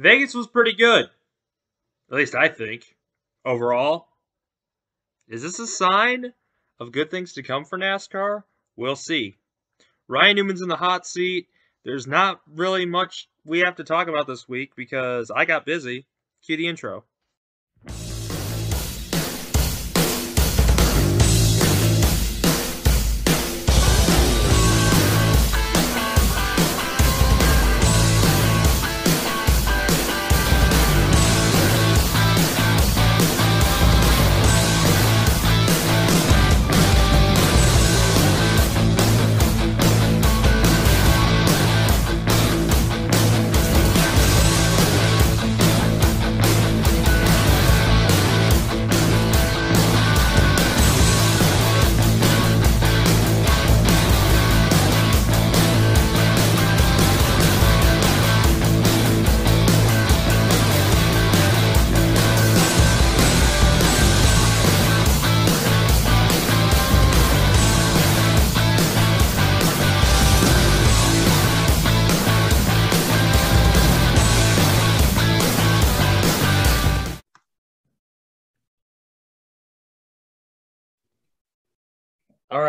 Vegas was pretty good. At least I think. Overall. Is this a sign of good things to come for NASCAR? We'll see. Ryan Newman's in the hot seat. There's not really much we have to talk about this week because I got busy. Cue the intro.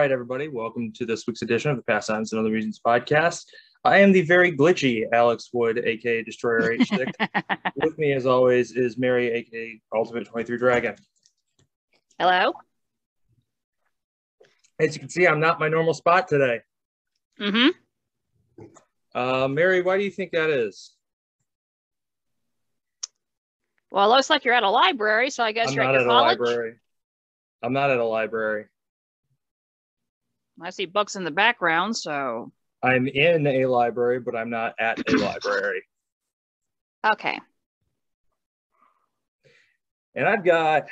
Right, everybody, welcome to this week's edition of the Pastimes and Other Reasons podcast. I am the very glitchy Alex Wood, aka Destroyer H. Stick. With me, as always, is Mary, aka Ultimate 23 Dragon. Hello. As you can see, I'm not my normal spot today. Mm-hmm. Uh, Mary, why do you think that is? Well, it looks like you're at a library, so I guess I'm you're not at at a college. library. I'm not at a library. I see books in the background, so I'm in a library, but I'm not at a library. okay. And I've got,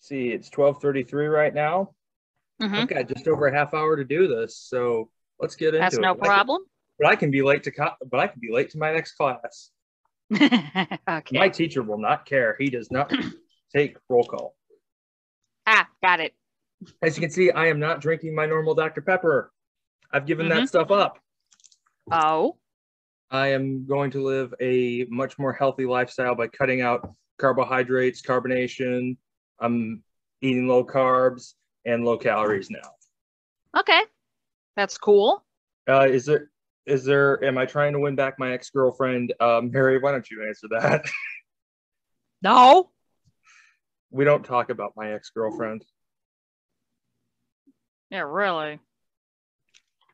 see, it's 12:33 right now. hmm I've got just over a half hour to do this, so let's get into That's it. no But I can- problem. But I can be late to co- but I can be late to my next class. okay. My teacher will not care. He does not take roll call. Ah, got it. As you can see, I am not drinking my normal Dr. Pepper. I've given Mm-hmm. that stuff up. Oh. I am going to live a much more healthy lifestyle by cutting out carbohydrates, carbonation. I'm eating low carbs and low calories now. Okay. That's cool. Uh, is there is there am I trying to win back my ex-girlfriend? Um, Mary, why don't you answer that? No. we don't talk about my ex-girlfriend. Yeah, really.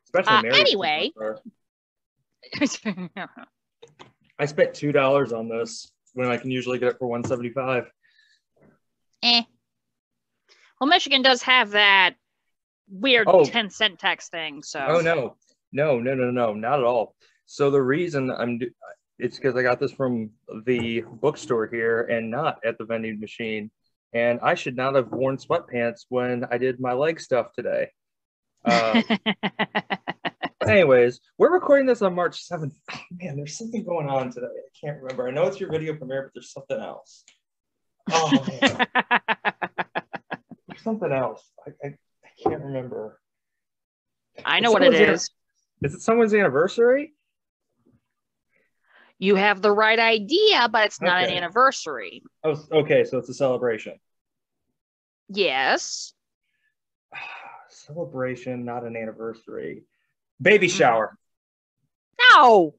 Especially Uh, anyway. I spent two dollars on this when I can usually get it for 175. eh. Well, Michigan does have that weird Oh. 10 cent tax thing, so. Oh no, no, no, no, no, not at all. So the reason I'm do- it's because I got this from the bookstore here and not at the vending machine. And I should not have worn sweatpants when I did my leg stuff today. Uh, anyways, we're recording this on March 7th. Oh, man, there's something going on today. I can't remember. I know it's your video premiere, but there's something else. Oh man, there's something else. I, I, I can't remember. I know what it is. Someone's is. Is it someone's anniversary? You have the right idea, but it's not an anniversary. Oh, okay, so it's a celebration. Yes. celebration, not an anniversary. Baby shower. No.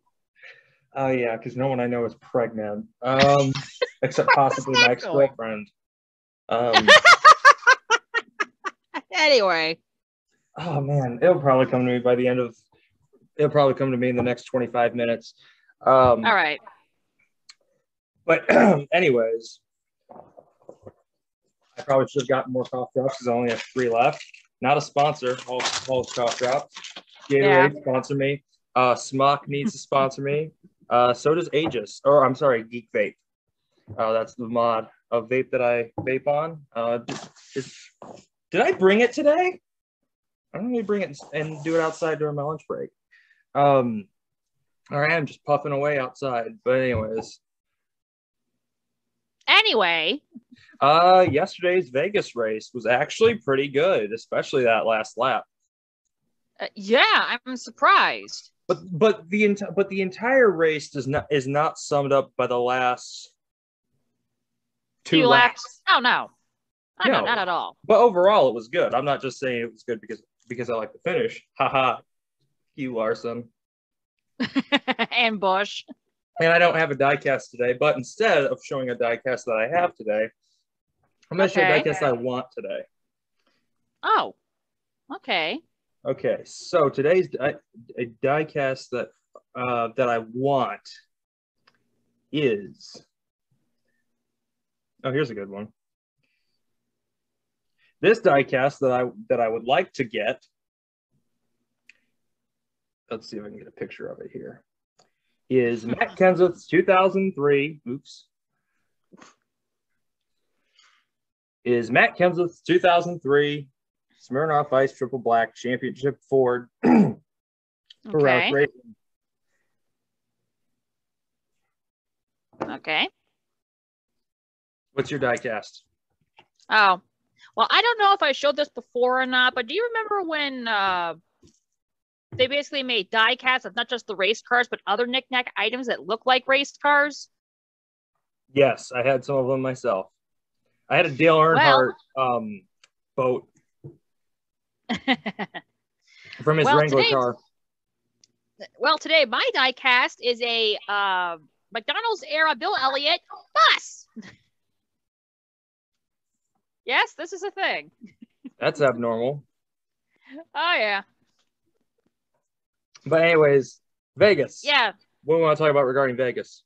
Oh yeah, because no one I know is pregnant. Um, except possibly my ex-girlfriend. Um, Anyway. oh man, it'll probably come to me by the end of. It'll probably come to me in the next twenty-five minutes. Um, All right. But anyways, I probably should have gotten more cough drops because I only have three left. Not a sponsor, all, all cough drops. Gatorade sponsor me. Uh, SMOK needs to sponsor me. Uh, so does Aegis, or I'm sorry, Geek Vape. Uh, that's the mod of vape that I vape on. Uh, is, did I bring it today? I'm gonna bring it and do it outside during my lunch break. Um, all right, I'm just puffing away outside. But anyways, Anyway, Uh, yesterday's Vegas race was actually pretty good, especially that last lap. uh, yeah, I'm surprised. But but the enti- but the entire race does not is not summed up by the last two laps. laps. Oh no. Oh, no, No. not at all. But overall, it was good. I'm not just saying it was good because because I like the finish. Haha, you Larson. and Busch. And I don't have a diecast today, but instead of showing a diecast that I have today, I'm going to show a Okay. diecast I want today. Oh. Okay. Okay, so today's di- a diecast that uh, that I want is. Oh, here's a good one. This diecast that I that I would like to get. Let's see if I can get a picture of it here. Is Matt Kenseth's 2003. Oops. Is Matt Kenseth's 2003 Smirnoff Ice Triple Black Championship Ford for Okay. Racing. Okay. What's your diecast? Oh. Well, I don't know if I showed this before or not, but do you remember when uh they basically made die casts of not just the race cars, but other knickknack items that look like race cars? Yes, I had some of them myself. I had a Dale Earnhardt um, boat from his Well, Wrangler today- car. well, today my die cast is a uh, McDonald's era Bill Elliott bus. yes, this is a thing. That's abnormal. Oh yeah, But anyways, Vegas. yeah. What do we want to talk about regarding Vegas?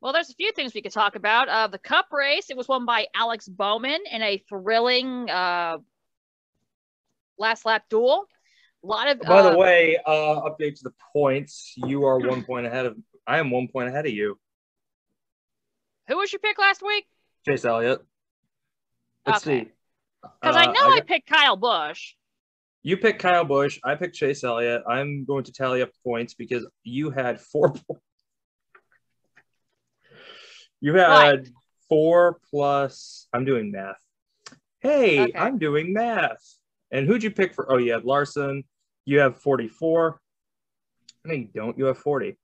Well, there's a few things we could talk about. Uh, the Cup race, it was won by Alex Bowman in a thrilling uh, last lap duel. A lot of By uh, the way, uh, update to the points. You are one point ahead of. I am one point ahead of you, who was your pick last week? Chase Elliott. Let's Okay. see. Because I Uh, know I, got- picked Kyle Busch. You picked Kyle Busch. I picked Chase Elliott. I'm going to tally up points because you had four. po- You had four plus. I'm doing math. Hey, Okay. I'm doing math. And who'd you pick for? Oh, you had Larson. You have 44. No, you don't. You have 40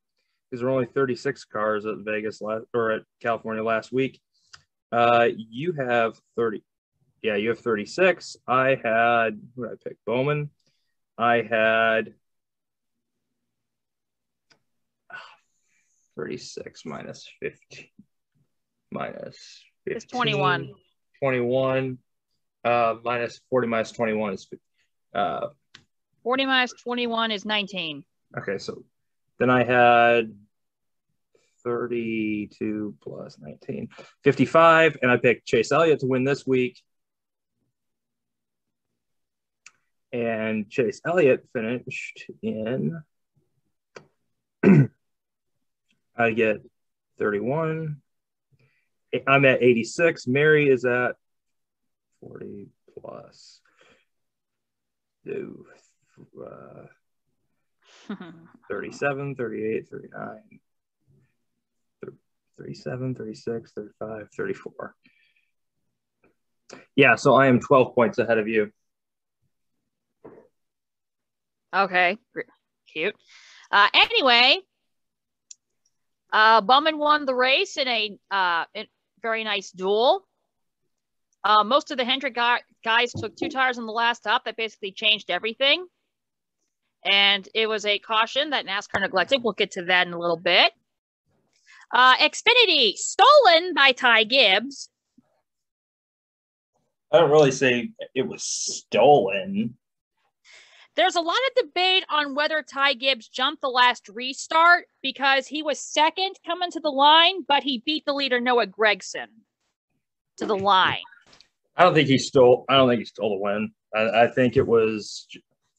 because there were only 36 cars at Vegas last or at California last week. Uh, you have 30. Yeah, you have 36. I had who did I pick? Bowman. I had 36 minus 15 minus 15. It's 21. 21 uh minus 40 minus 21 is uh 40 minus 21 is 19. okay so then i had 32 plus 19 55 and i picked chase elliott to win this week and chase elliott finished in i get 31 i'm at 86 mary is at 40 plus two, uh, 37, 38, 39, 37, 36, 35, 34. Yeah, so I am 12 points ahead of you. Okay, cute. Uh, anyway, uh, Bowman won the race in a uh, in very nice duel. Uh, most of the Hendrick guy- guys took two tires on the last stop. That basically changed everything. And it was a caution that NASCAR neglected. We'll get to that in a little bit. Uh, Xfinity stolen by Ty Gibbs. I don't really say it was stolen. There's a lot of debate on whether Ty Gibbs jumped the last restart because he was second coming to the line, but he beat the leader Noah Gragson to the line. I don't think he stole. I don't think he stole the win. I, I think it was.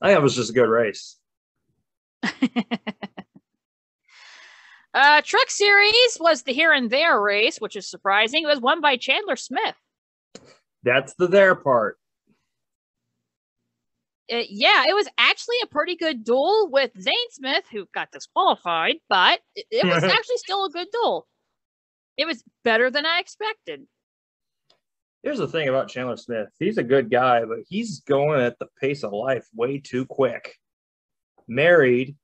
I think it was just a good race. uh, Truck Series was the here and there race, which is surprising. It was won by Chandler Smith. That's the there part. Uh, yeah, it was actually a pretty good duel with Zane Smith, who got disqualified, but it, it was actually still a good duel. It was better than I expected. Here's the thing about Chandler Smith. He's a good guy, but he's going at the pace of life way too quick. married.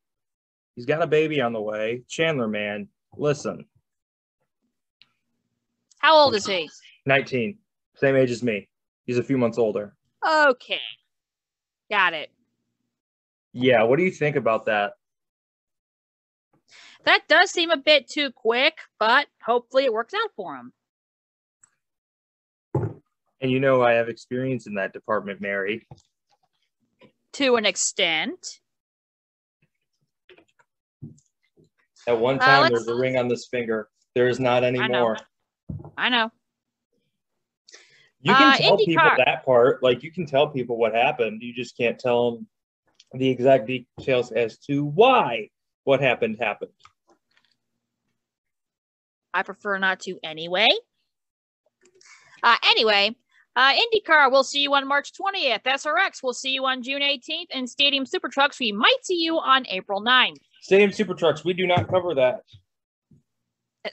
He's got a baby on the way. Chandler, man, listen. How old is he? 19, same age as me. He's a few months older. Okay. Got it. Yeah, what do you think about that? That does seem a bit too quick, but hopefully it works out for him. And you know I have experience in that department, Mary. To an extent. At one Uh, time, let's- there was a ring on this finger. There is not anymore. I know. You can Uh, tell people that part. Like you can tell people what happened. You just can't tell them the exact details as to why what happened happened. I prefer not to anyway. Uh, anyway, uh, IndyCar, we'll see you on March 20th. SRX, we'll see you on June 18th. And Stadium Super Trucks, we might see you on April 9th. Stadium Super Trucks, we do not cover that.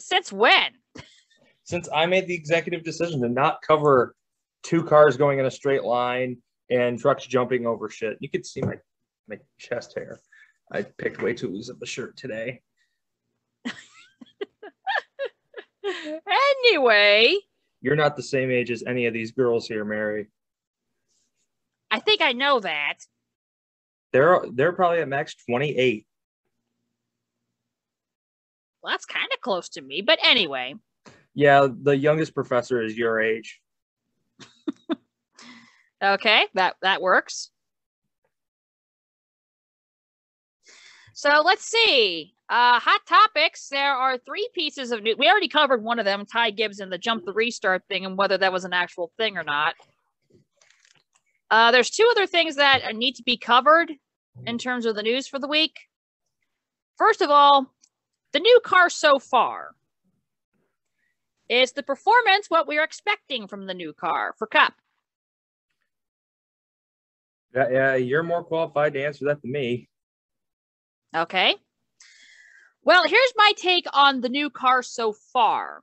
Since when? Since I made the executive decision to not cover two cars going in a straight line and trucks jumping over shit. You could see my my chest hair. I picked way too loose of a shirt today. anyway, You're not the same age as any of these girls here, Mary. I think I know that. They're they're probably at max 28. Well, that's kind of close to me. But anyway, Yeah, the youngest professor is your age. Okay, that that works. So let's see. Uh, hot topics. There are three pieces of news. We already covered one of them, Ty Gibbs and the jump the restart thing, and whether that was an actual thing or not. Uh, there's two other things that need to be covered in terms of the news for the week. First of all, the new car so far. Is the performance what we are expecting from the new car for Cup? Yeah, yeah, you're more qualified to answer that than me. Okay. Well, here's my take on the new car so far.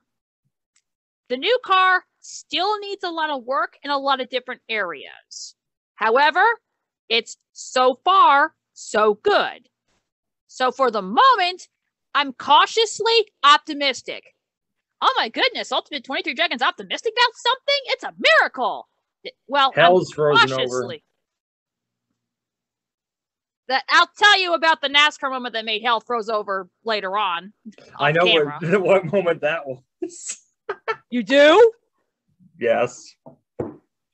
The new car still needs a lot of work in a lot of different areas. However, it's so far so good. So for the moment, I'm cautiously optimistic. Oh my goodness, Ultimate 23 Dragons optimistic about something? It's a miracle. Well, I'm Hell's frozen over. cautiously. That I'll tell you about the NASCAR moment that made hell froze over later on. I know what, what moment that was. You do? yes.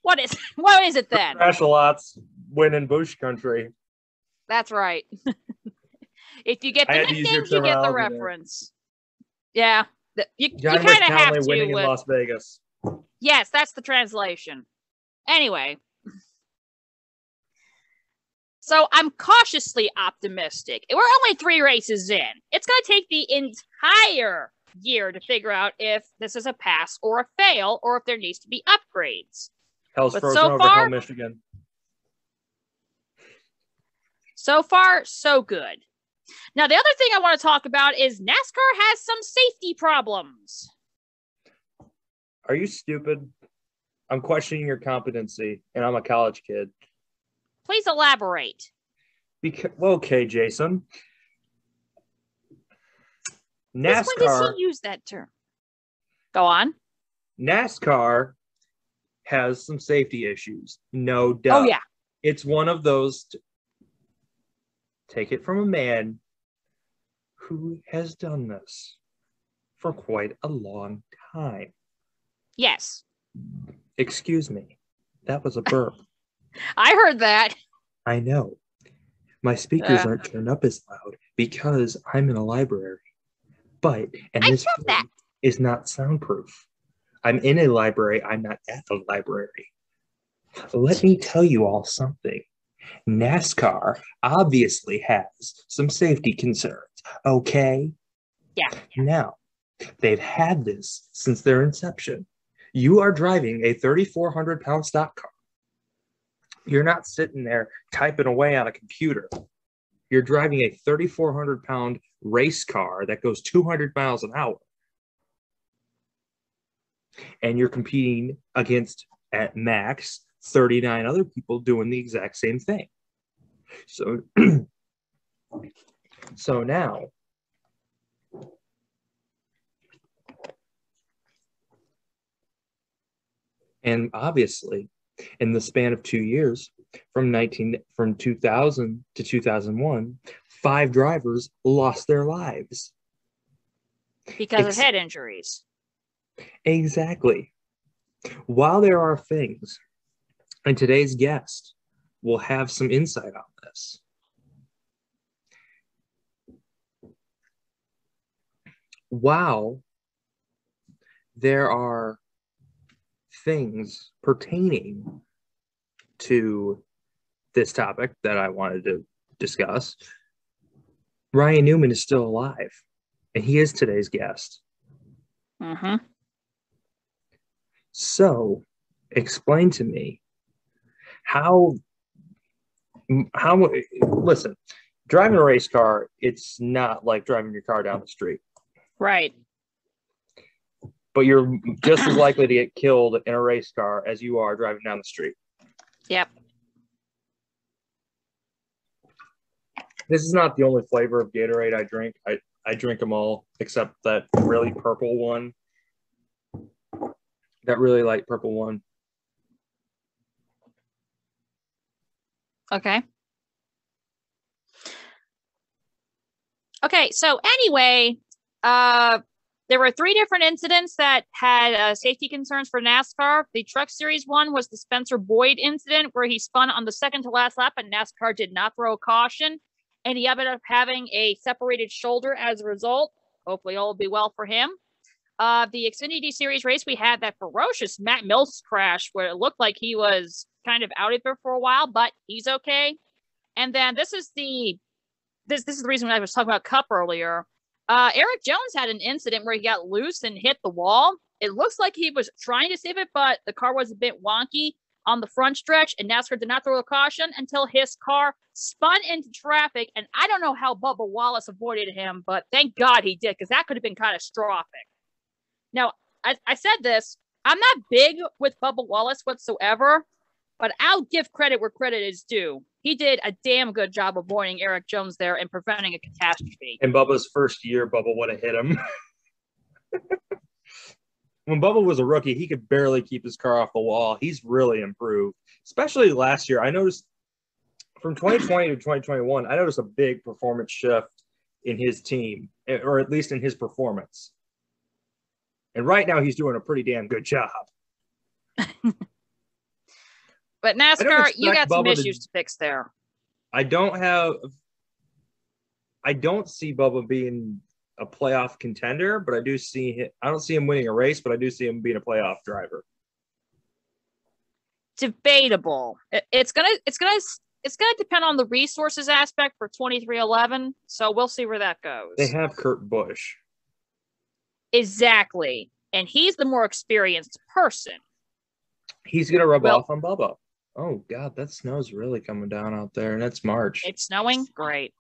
What is what is it then? Crash lots win in bush country. That's right. if you get the had to use your nicknames, you get the terminology there. reference. Yeah. The- You, you kind of have to. winning in Las Vegas. Yes, that's the translation. Anyway. So I'm cautiously optimistic. We're only three races in. It's going to take the entire year to figure out if this is a pass or a fail or if there needs to be upgrades. Hell's But frozen so over far- Hell, Michigan. So far, so good. Now, the other thing I want to talk about is NASCAR has some safety problems. Are you stupid? I'm questioning your competency, and I'm a college kid. Please elaborate. Because okay, Jason. NASCAR. when does he use that term? Go on. NASCAR has some safety issues, no oh, doubt. Oh, yeah. It's one of those. t- take it from a man who has done this for quite a long time. Yes. Excuse me, that was a burp. I heard that. I know. My speakers Uh. aren't turned up as loud because I'm in a library. But and I this said that. is not soundproof. I'm in a library. I'm not at the library. Let me tell you all something. NASCAR obviously has some safety concerns. Okay. Yeah. Now, they've had this since their inception. You are driving a 3,400 pound stock car. You're not sitting there typing away on a computer. You're driving a 3,400 pound race car that goes 200 miles an hour. And you're competing against, at max, 39 other people doing the exact same thing. So So now, and obviously, in the span of two years, from 19 from 2000 to 2001, five drivers lost their lives because Ex- of head injuries. Exactly. While there are things, and today's guest will have some insight on this. While there are things pertaining to this topic that I wanted to discuss, Ryan Newman is still alive, and he is today's guest. Mm-hmm. So, explain to me how how listen, driving a race car, it's not like driving your car down the street. Right. But you're just as likely to get killed in a race car as you are driving down the street. Yep. This is not the only flavor of Gatorade I drink. I, I drink them all except that really purple one. That really light purple one. Okay. Okay, so anyway, uh, there were three different incidents that had uh, safety concerns for NASCAR. The Truck Series one was the Spencer Boyd incident, where he spun on the second to last lap, and NASCAR did not throw a caution, and he ended up having a separated shoulder as a result. Hopefully, all will be well for him. Uh, the Xfinity Series race, we had that ferocious Matt Mills crash where it looked like he was kind of out of there for a while, but he's okay. And then this is the this this is the reason I was talking about Cup earlier. Uh, Erik Jones had an incident where he got loose and hit the wall. It looks like he was trying to save it, but the car was a bit wonky on the front stretch, and NASCAR did not throw a caution until his car spun into traffic. And I don't know how Bubba Wallace avoided him, but thank God he did, because that could have been catastrophic. Now, I, I said this. I'm not big with Bubba Wallace whatsoever, but I'll give credit where credit is due. He did a damn good job of avoiding Erik Jones there and preventing a catastrophe. In Bubba's first year, Bubba would have hit him. when Bubba was a rookie, he could barely keep his car off the wall. He's really improved, especially last year. I noticed from 2020 to 2021, I noticed a big performance shift in his team, eh, or at least in his performance. And right now, he's doing a pretty damn good job. But NASCAR, you got some Bubba issues to- to fix there. I don't have. I don't see Bubba being a playoff contender, but I do see him. I don't see him winning a race, but I do see him being a playoff driver. Debatable. It- it's gonna, it's gonna, it's gonna depend on the resources aspect for 2311. So we'll see where that goes. They have Kurt Busch. Exactly, and he's the more experienced person. He's gonna rub Well- off on Bubba. Oh God, that snow's really coming down out there, and it's March. It's snowing. Great.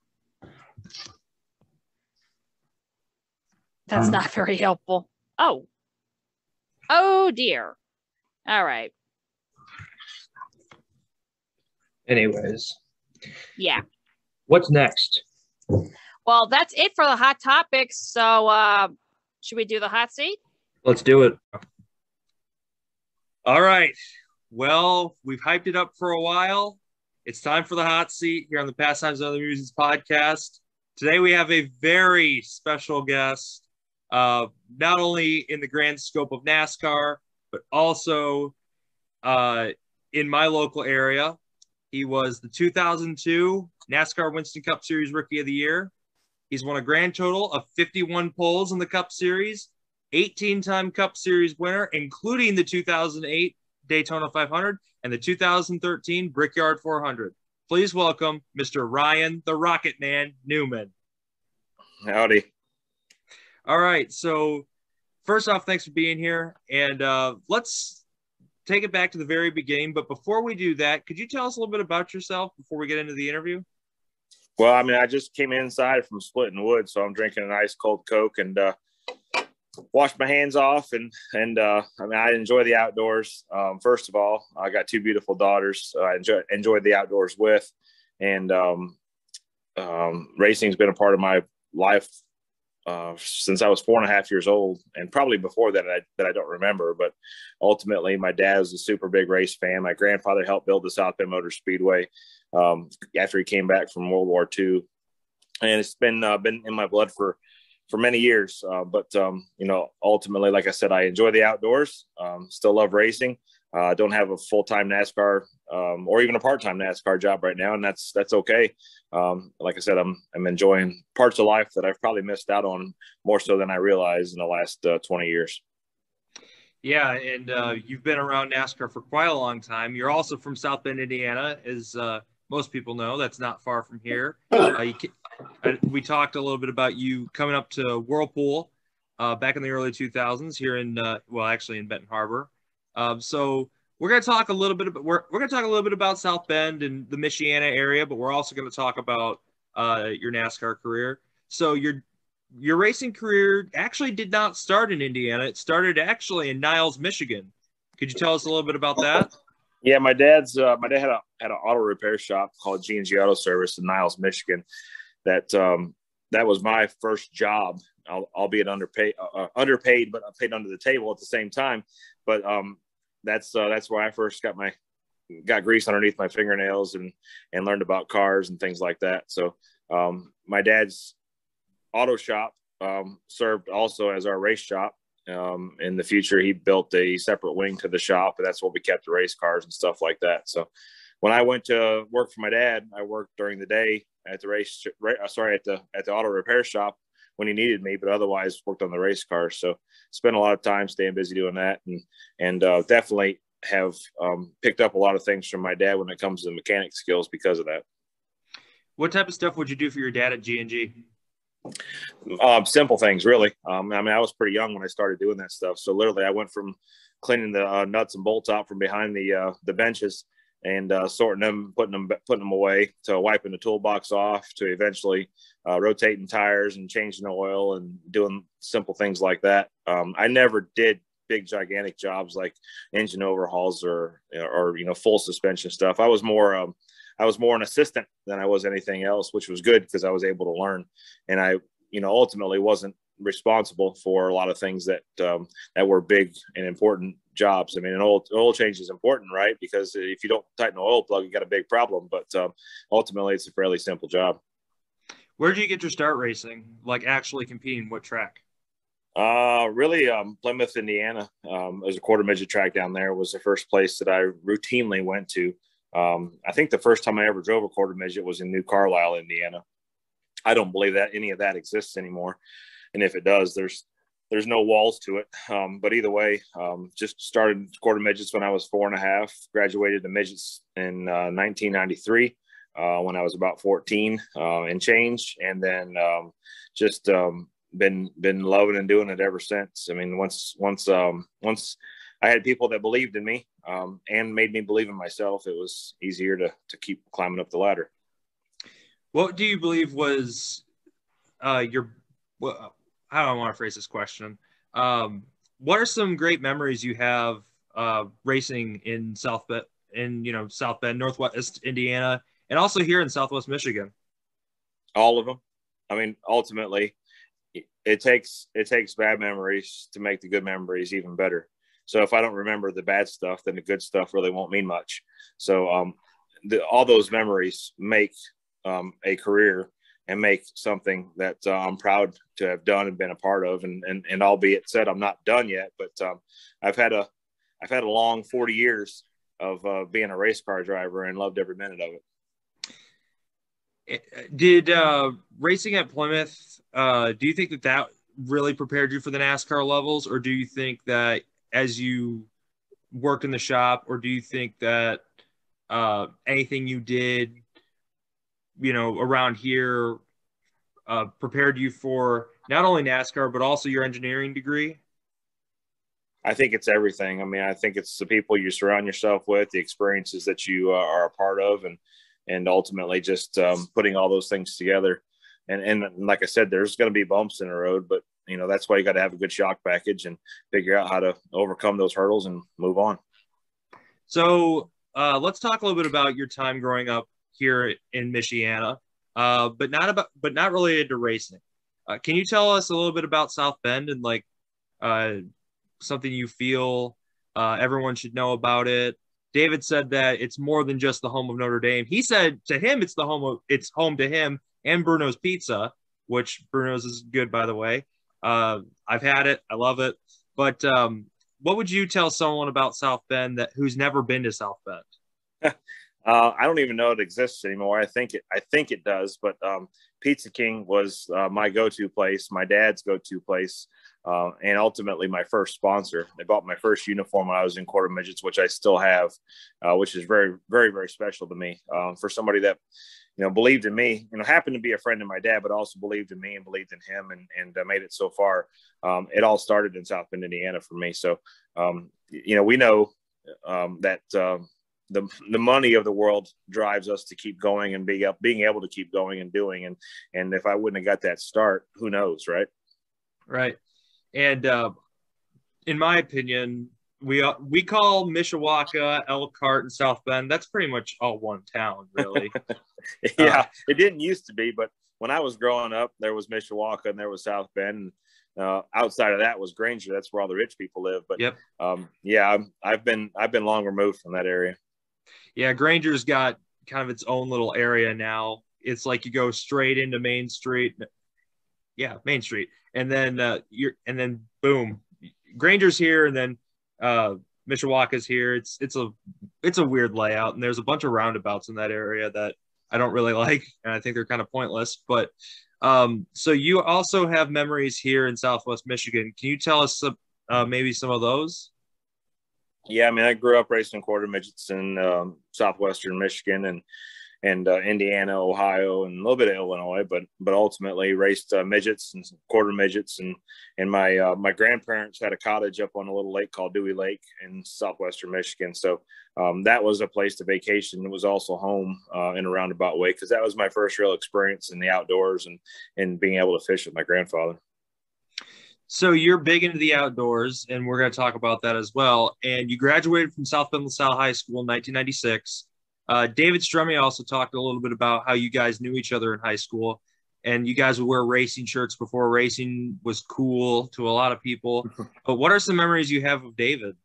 That's Um, not very helpful. Oh. Oh dear. All right. Anyways, Yeah. what's next? Well, that's it for the hot topics. So, uh, should we do the hot seat? Let's do it. All right. Well, we've hyped it up for a while. It's time for the hot seat here on the Pastimes of the Musings podcast. Today we have a very special guest, uh, not only in the grand scope of NASCAR, but also uh, in my local area. He was the 2002 NASCAR Winston Cup Series Rookie of the Year. He's won a grand total of 51 poles in the Cup Series 18 time Cup Series winner, including the 2008 Daytona 500 and the 2013 Brickyard 400. Please welcome Mr. Ryan the Rocket Man Newman. Howdy. All right. So, first off, thanks for being here. And uh, let's take it back to the very beginning. But before we do that, could you tell us a little bit about yourself before we get into the interview? Well, I mean, I just came inside from splitting wood, so I'm drinking an ice cold Coke and uh, washed my hands off. And and uh, I mean, I enjoy the outdoors. Um, first of all, I got two beautiful daughters, so I enjoy enjoyed the outdoors with. And um, um, racing's been a part of my life uh, since I was four and a half years old, and probably before that I, that I don't remember. But ultimately, my dad was a super big race fan. My grandfather helped build the South Bend Motor Speedway um, after he came back from World War II, and it's been uh, been in my blood for for many years. Uh, but um, you know, ultimately, like I said, I enjoy the outdoors. Um, still love racing. Uh, I uh, don't have a full time NASCAR um, or even a part time NASCAR job right now, and that's that's okay. Um, like I said, I'm I'm enjoying parts of life that I've probably missed out on more so than I realized in the last uh, 20 years. Yeah, and uh, you've been around NASCAR for quite a long time. You're also from South Bend, Indiana, as uh, most people know. That's not far from here. Uh, can, we talked a little bit about you coming up to Whirlpool back in the early 2000s here in well, actually in Benton Harbor. Um, so we're going to talk a little bit about we're, we're going to talk a little bit about South Bend and the Michiana area, but we're also going to talk about uh, your NASCAR career. So your your racing career actually did not start in Indiana. It started actually in Niles, Michigan. Could you tell us a little bit about that? Yeah, my dad's uh, my dad had a had an auto repair shop called G and G Auto Service in Niles, Michigan. That um, that was my first job, albeit underpaid, uh, uh, underpaid, but paid under the table at the same time. But um, that's uh, that's where I first got my got grease underneath my fingernails and and learned about cars and things like that. So um, my dad's auto shop um, served also as our race shop. Um, in the future, he built a separate wing to the shop, and that's where we kept the race cars and stuff like that. So when I went to work for my dad, I worked during the day at the race, uh, sorry, at the at the auto repair shop when he needed me, but otherwise worked on the race cars. So spent a lot of time staying busy doing that, and and uh, definitely have um, picked up a lot of things from my dad when it comes to mechanic skills because of that. What type of stuff would you do for your dad at G and G? Um, simple things, really. Um, I mean, I was pretty young when I started doing that stuff. So literally, I went from cleaning the uh, nuts and bolts out from behind the uh, the benches and uh, sorting them, putting them, putting them away, to wiping the toolbox off, to eventually uh, rotating tires and changing the oil and doing simple things like that. Um, I never did big gigantic jobs like engine overhauls or or you know full suspension stuff. I was more um, I was more an assistant than I was anything else, which was good because I was able to learn. And I you know ultimately wasn't responsible for a lot of things that um, that were big and important jobs. I mean, an oil oil change is important, right? Because if you don't tighten the oil plug, you got a big problem. But um, ultimately, it's a fairly simple job. Where did you get your start racing? Like actually competing? What track? Uh, really, um, Plymouth, Indiana. Um, there's a quarter midget track down there. Was the first place that I routinely went to. Um, I think the first time I ever drove a quarter midget was in New Carlisle, Indiana. I don't believe that any of that exists anymore and if it does, there's there's no walls to it. Um, but either way, um, just started quarter midgets when I was four and a half. Graduated to midgets in uh, 1993 uh, when I was about 14 uh, and change, and then um, just um, been been loving and doing it ever since. I mean, once once um, once I had people that believed in me um, and made me believe in myself, it was easier to to keep climbing up the ladder. What do you believe was uh, your well, how do I want to phrase this question? Um, what are some great memories you have uh, racing in South Bend, in you know South Bend, Northwest Indiana, and also here in Southwest Michigan? All of them. I mean, ultimately, it takes it takes bad memories to make the good memories even better. So if I don't remember the bad stuff, then the good stuff really won't mean much. So um, the, all those memories make um, a career and make something that uh, I'm proud to have done and been a part of. And and, and albeit said I'm not done yet, but um, I've had a I've had a long 40 years of uh, being a race car driver and loved every minute of it. Eh, did uh, racing at Plymouth? Uh, do you think that that really prepared you for the NASCAR levels, or do you think that as you worked in the shop, or do you think that uh, anything you did you know, around here uh, prepared you for not only NASCAR, but also your engineering degree? I think it's everything. I mean, I think it's the people you surround yourself with, the experiences that you uh, are a part of, and and ultimately just um, putting all those things together. And and like I said, there's going to be bumps in the road, but you know that's why you got to have a good shock package and figure out how to overcome those hurdles and move on. So uh, let's talk a little bit about your time growing up here in Michiana. uh, but not about, but not related to racing. Uh, can you tell us a little bit about South Bend and like uh, something you feel uh, everyone should know about it? David said that it's more than just the home of Notre Dame. He said to him, it's the home of it's home to him and Bruno's Pizza, which Bruno's is good by the way. Uh, I've had it, I love it. But um, what would you tell someone about South Bend that who's never been to South Bend? Uh, I don't even know it exists anymore. I think it, I think it does, but um, Pizza King was uh, my go-to place, my dad's go-to place, uh, and ultimately my first sponsor. They bought my first uniform when I was in quarter midgets, which I still have, uh, which is very, very, very special to me. Um, for somebody that you know believed in me, you know, happened to be a friend of my dad, but also believed in me and believed in him, and and uh, made it so far. Um, it all started in South Bend, Indiana, for me. So, um, you know, we know um, that um, the the money of the world drives us to keep going and being being able to keep going and doing and and if I wouldn't have got that start, who knows, right? Right. And uh, in my opinion, we uh, we call Mishawaka, Elkhart, and South Bend. That's pretty much all one town, really. yeah, uh, it didn't used to be, but when I was growing up, there was Mishawaka and there was South Bend. And, uh, outside of that was Granger. That's where all the rich people live. But yep. um, yeah, I've been I've been long removed from that area yeah, Granger's got kind of its own little area now. It's like you go straight into Main Street. Yeah, Main Street. And then uh you're and then boom. Granger's here and then uh Mishawaka's here. It's it's a it's a weird layout and there's a bunch of roundabouts in that area that I don't really like and I think they're kind of pointless. But um so you also have memories here in Southwest Michigan. Can you tell us some, uh, maybe some of those? Yeah, I mean, I grew up racing quarter midgets in um, southwestern Michigan and and uh, Indiana, Ohio, and a little bit of Illinois, but but ultimately raced uh, midgets and quarter midgets, and and my uh, my grandparents had a cottage up on a little lake called Dewey Lake in southwestern Michigan, so um, that was a place to vacation. It was also home uh, in a roundabout way because that was my first real experience in the outdoors and and being able to fish with my grandfather. So you're big into the outdoors, and we're going to talk about that as well. And you graduated from South Bend LaSalle High School in 1996. Uh, David Strumme also talked a little bit about how you guys knew each other in high school, and you guys would wear racing shirts before racing was cool to a lot of people. but what are some memories you have of David?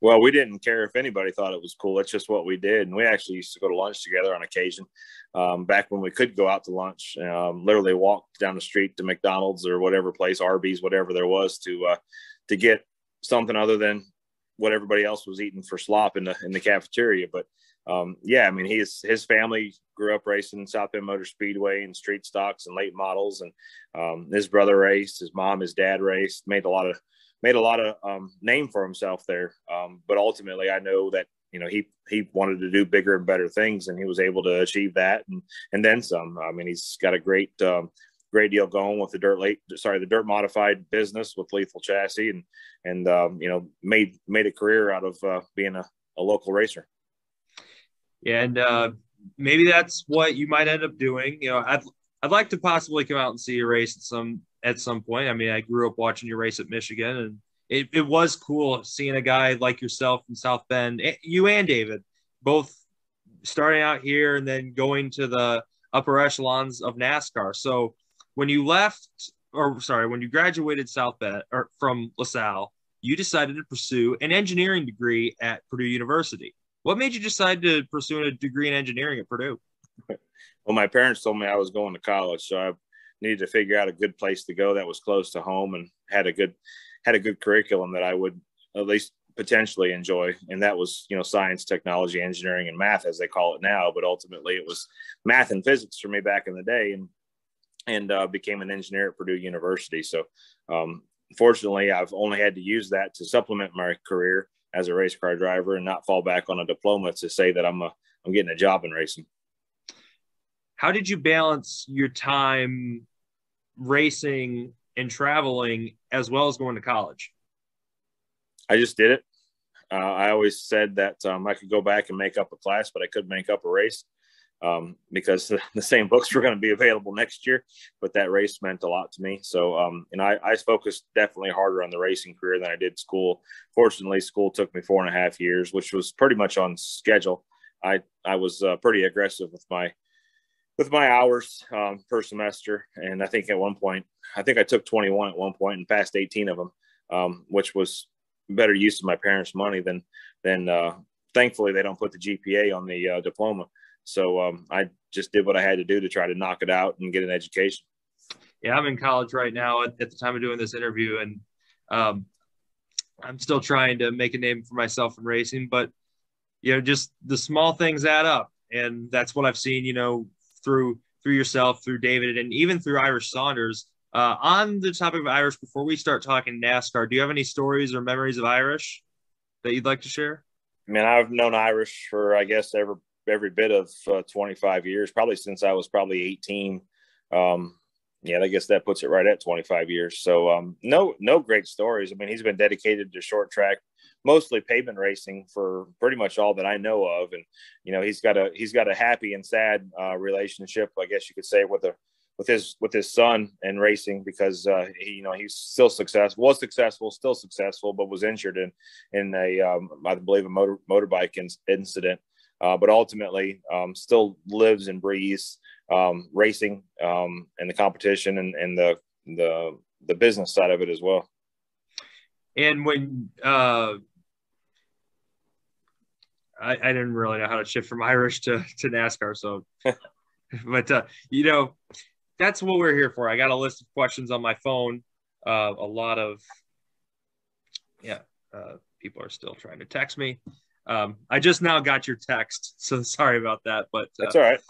Well, we didn't care if anybody thought it was cool. It's just what we did. And we actually used to go to lunch together on occasion. Um, back when we could go out to lunch, um, literally walk down the street to McDonald's or whatever place, Arby's, whatever there was to, uh, to get something other than what everybody else was eating for slop in the, in the cafeteria. But, um, yeah, I mean, he's, his family grew up racing South Bend Motor Speedway and street stocks and late models. And, um, his brother raced, his mom, his dad raced, made a lot of, made a lot of um, name for himself there. Um, but ultimately, I know that you know he he wanted to do bigger and better things, and he was able to achieve that and and then some. I mean, he's got a great um, great deal going with the dirt late sorry the dirt modified business with lethal chassis and and um, you know made made a career out of uh, being a, a local racer. And uh, maybe that's what you might end up doing. You know, I'd I'd like to possibly come out and see a race at some at some point. I mean, I grew up watching your race at Michigan, and it, it was cool seeing a guy like yourself from South Bend, eh, you and David, both starting out here and then going to the upper echelons of NASCAR. So when you left, or sorry, when you graduated South Bend or from LaSalle, you decided to pursue an engineering degree at Purdue University. What made you decide to pursue a degree in engineering at Purdue? Well, my parents told me I was going to college, so I needed to figure out a good place to go that was close to home and had a good had a good curriculum that I would at least potentially enjoy. And that was you know science technology engineering and math as they call it now. But ultimately it was math and physics for me back in the day and and uh, became an engineer at purdue university. So um, fortunately i've only had to use that to supplement my career as a race car driver and not fall back on a diploma to say that i'm a i'm getting a job in racing how did you balance your time racing and traveling as well as going to college? I just did it. Uh, I always said that um, I could go back and make up a class, but I could make up a race um, because the, same books were going to be available next year. But that race meant a lot to me. So, um, and I, I, focused definitely harder on the racing career than I did school. Fortunately, school took me four and a half years, which was pretty much on schedule. I I was uh, pretty aggressive with my with my hours um, per semester, and I think at one point, I think I took 21 at one point and passed 18 of them, um, which was better use of my parents' money than than. Uh, thankfully, they don't put the GPA on the uh, diploma, so um, I just did what I had to do to try to knock it out and get an education. Yeah, I'm in college right now at, at the time of doing this interview, and um, I'm still trying to make a name for myself in racing, but you know, just the small things add up, and that's what I've seen. You know, through through yourself, through David, and even through Irish Saunders. Uh, on the topic of Irish, before we start talking NASCAR, do you have any stories or memories of Irish that you'd like to share? I mean, I've known Irish for I guess every every bit of uh, 25 years, probably since I was probably 18. Um, yeah, I guess that puts it right at 25 years. So um, no, no great stories. I mean, he's been dedicated to short track, mostly pavement racing for pretty much all that I know of. And you know, he's got a he's got a happy and sad uh, relationship, I guess you could say, with a with his with his son and racing because uh, he you know he's still successful was successful still successful but was injured in in a um, I believe a motor motorbike in, incident uh, but ultimately um, still lives and breathes um, racing um, and the competition and, and the the the business side of it as well. And when uh, I, I didn't really know how to shift from Irish to, to NASCAR, so but uh, you know that's what we're here for. I got a list of questions on my phone. Uh, a lot of yeah, uh, people are still trying to text me. Um, I just now got your text, so sorry about that. But uh, that's all right.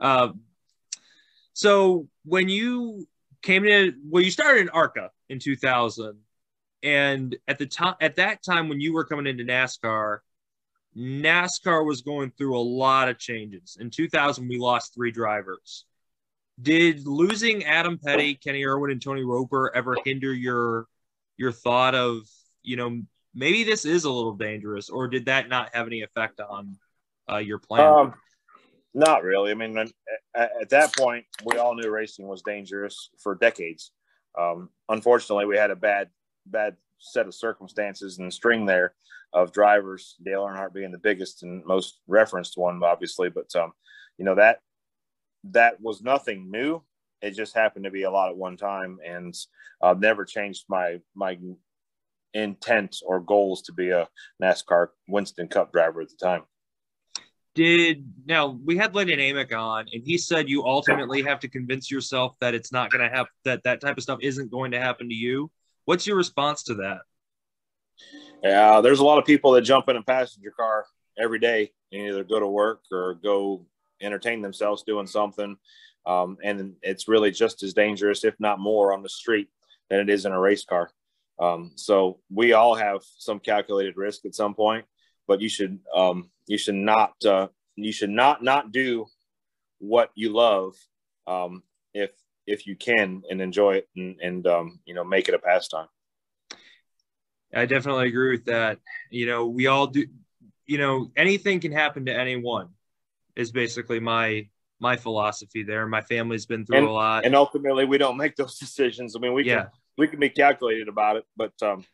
Um, so when you came to, well, you started in ARCA in 2000, and at the time, at that time when you were coming into NASCAR, NASCAR was going through a lot of changes. In 2000, we lost three drivers. Did losing Adam Petty, Kenny Irwin, and Tony Roper ever hinder your your thought of you know maybe this is a little dangerous, or did that not have any effect on uh, your plan? Um, not really. I mean, at, at, that point, we all knew racing was dangerous for decades. Um, unfortunately, we had a bad, bad set of circumstances and string there of drivers. Dale Earnhardt being the biggest and most referenced one, obviously. But um, you know that that was nothing new. It just happened to be a lot at one time, and I've never changed my my intent or goals to be a NASCAR Winston Cup driver at the time did now we had Lyndon Amick on, and he said you ultimately have to convince yourself that it's not going to happen, that that type of stuff isn't going to happen to you. What's your response to that? Yeah, there's a lot of people that jump in a passenger car every day and either go to work or go entertain themselves doing something. Um, and it's really just as dangerous, if not more, on the street than it is in a race car. Um, so we all have some calculated risk at some point but you should um, you should not uh, you should not not do what you love um, if if you can and enjoy it and, and um, you know make it a pastime. I definitely agree with that. You know, we all do. You know, anything can happen to anyone. Is basically my my philosophy there. My family's been through and, a lot, and ultimately, we don't make those decisions. I mean, we yeah. can we can be calculated about it, but um,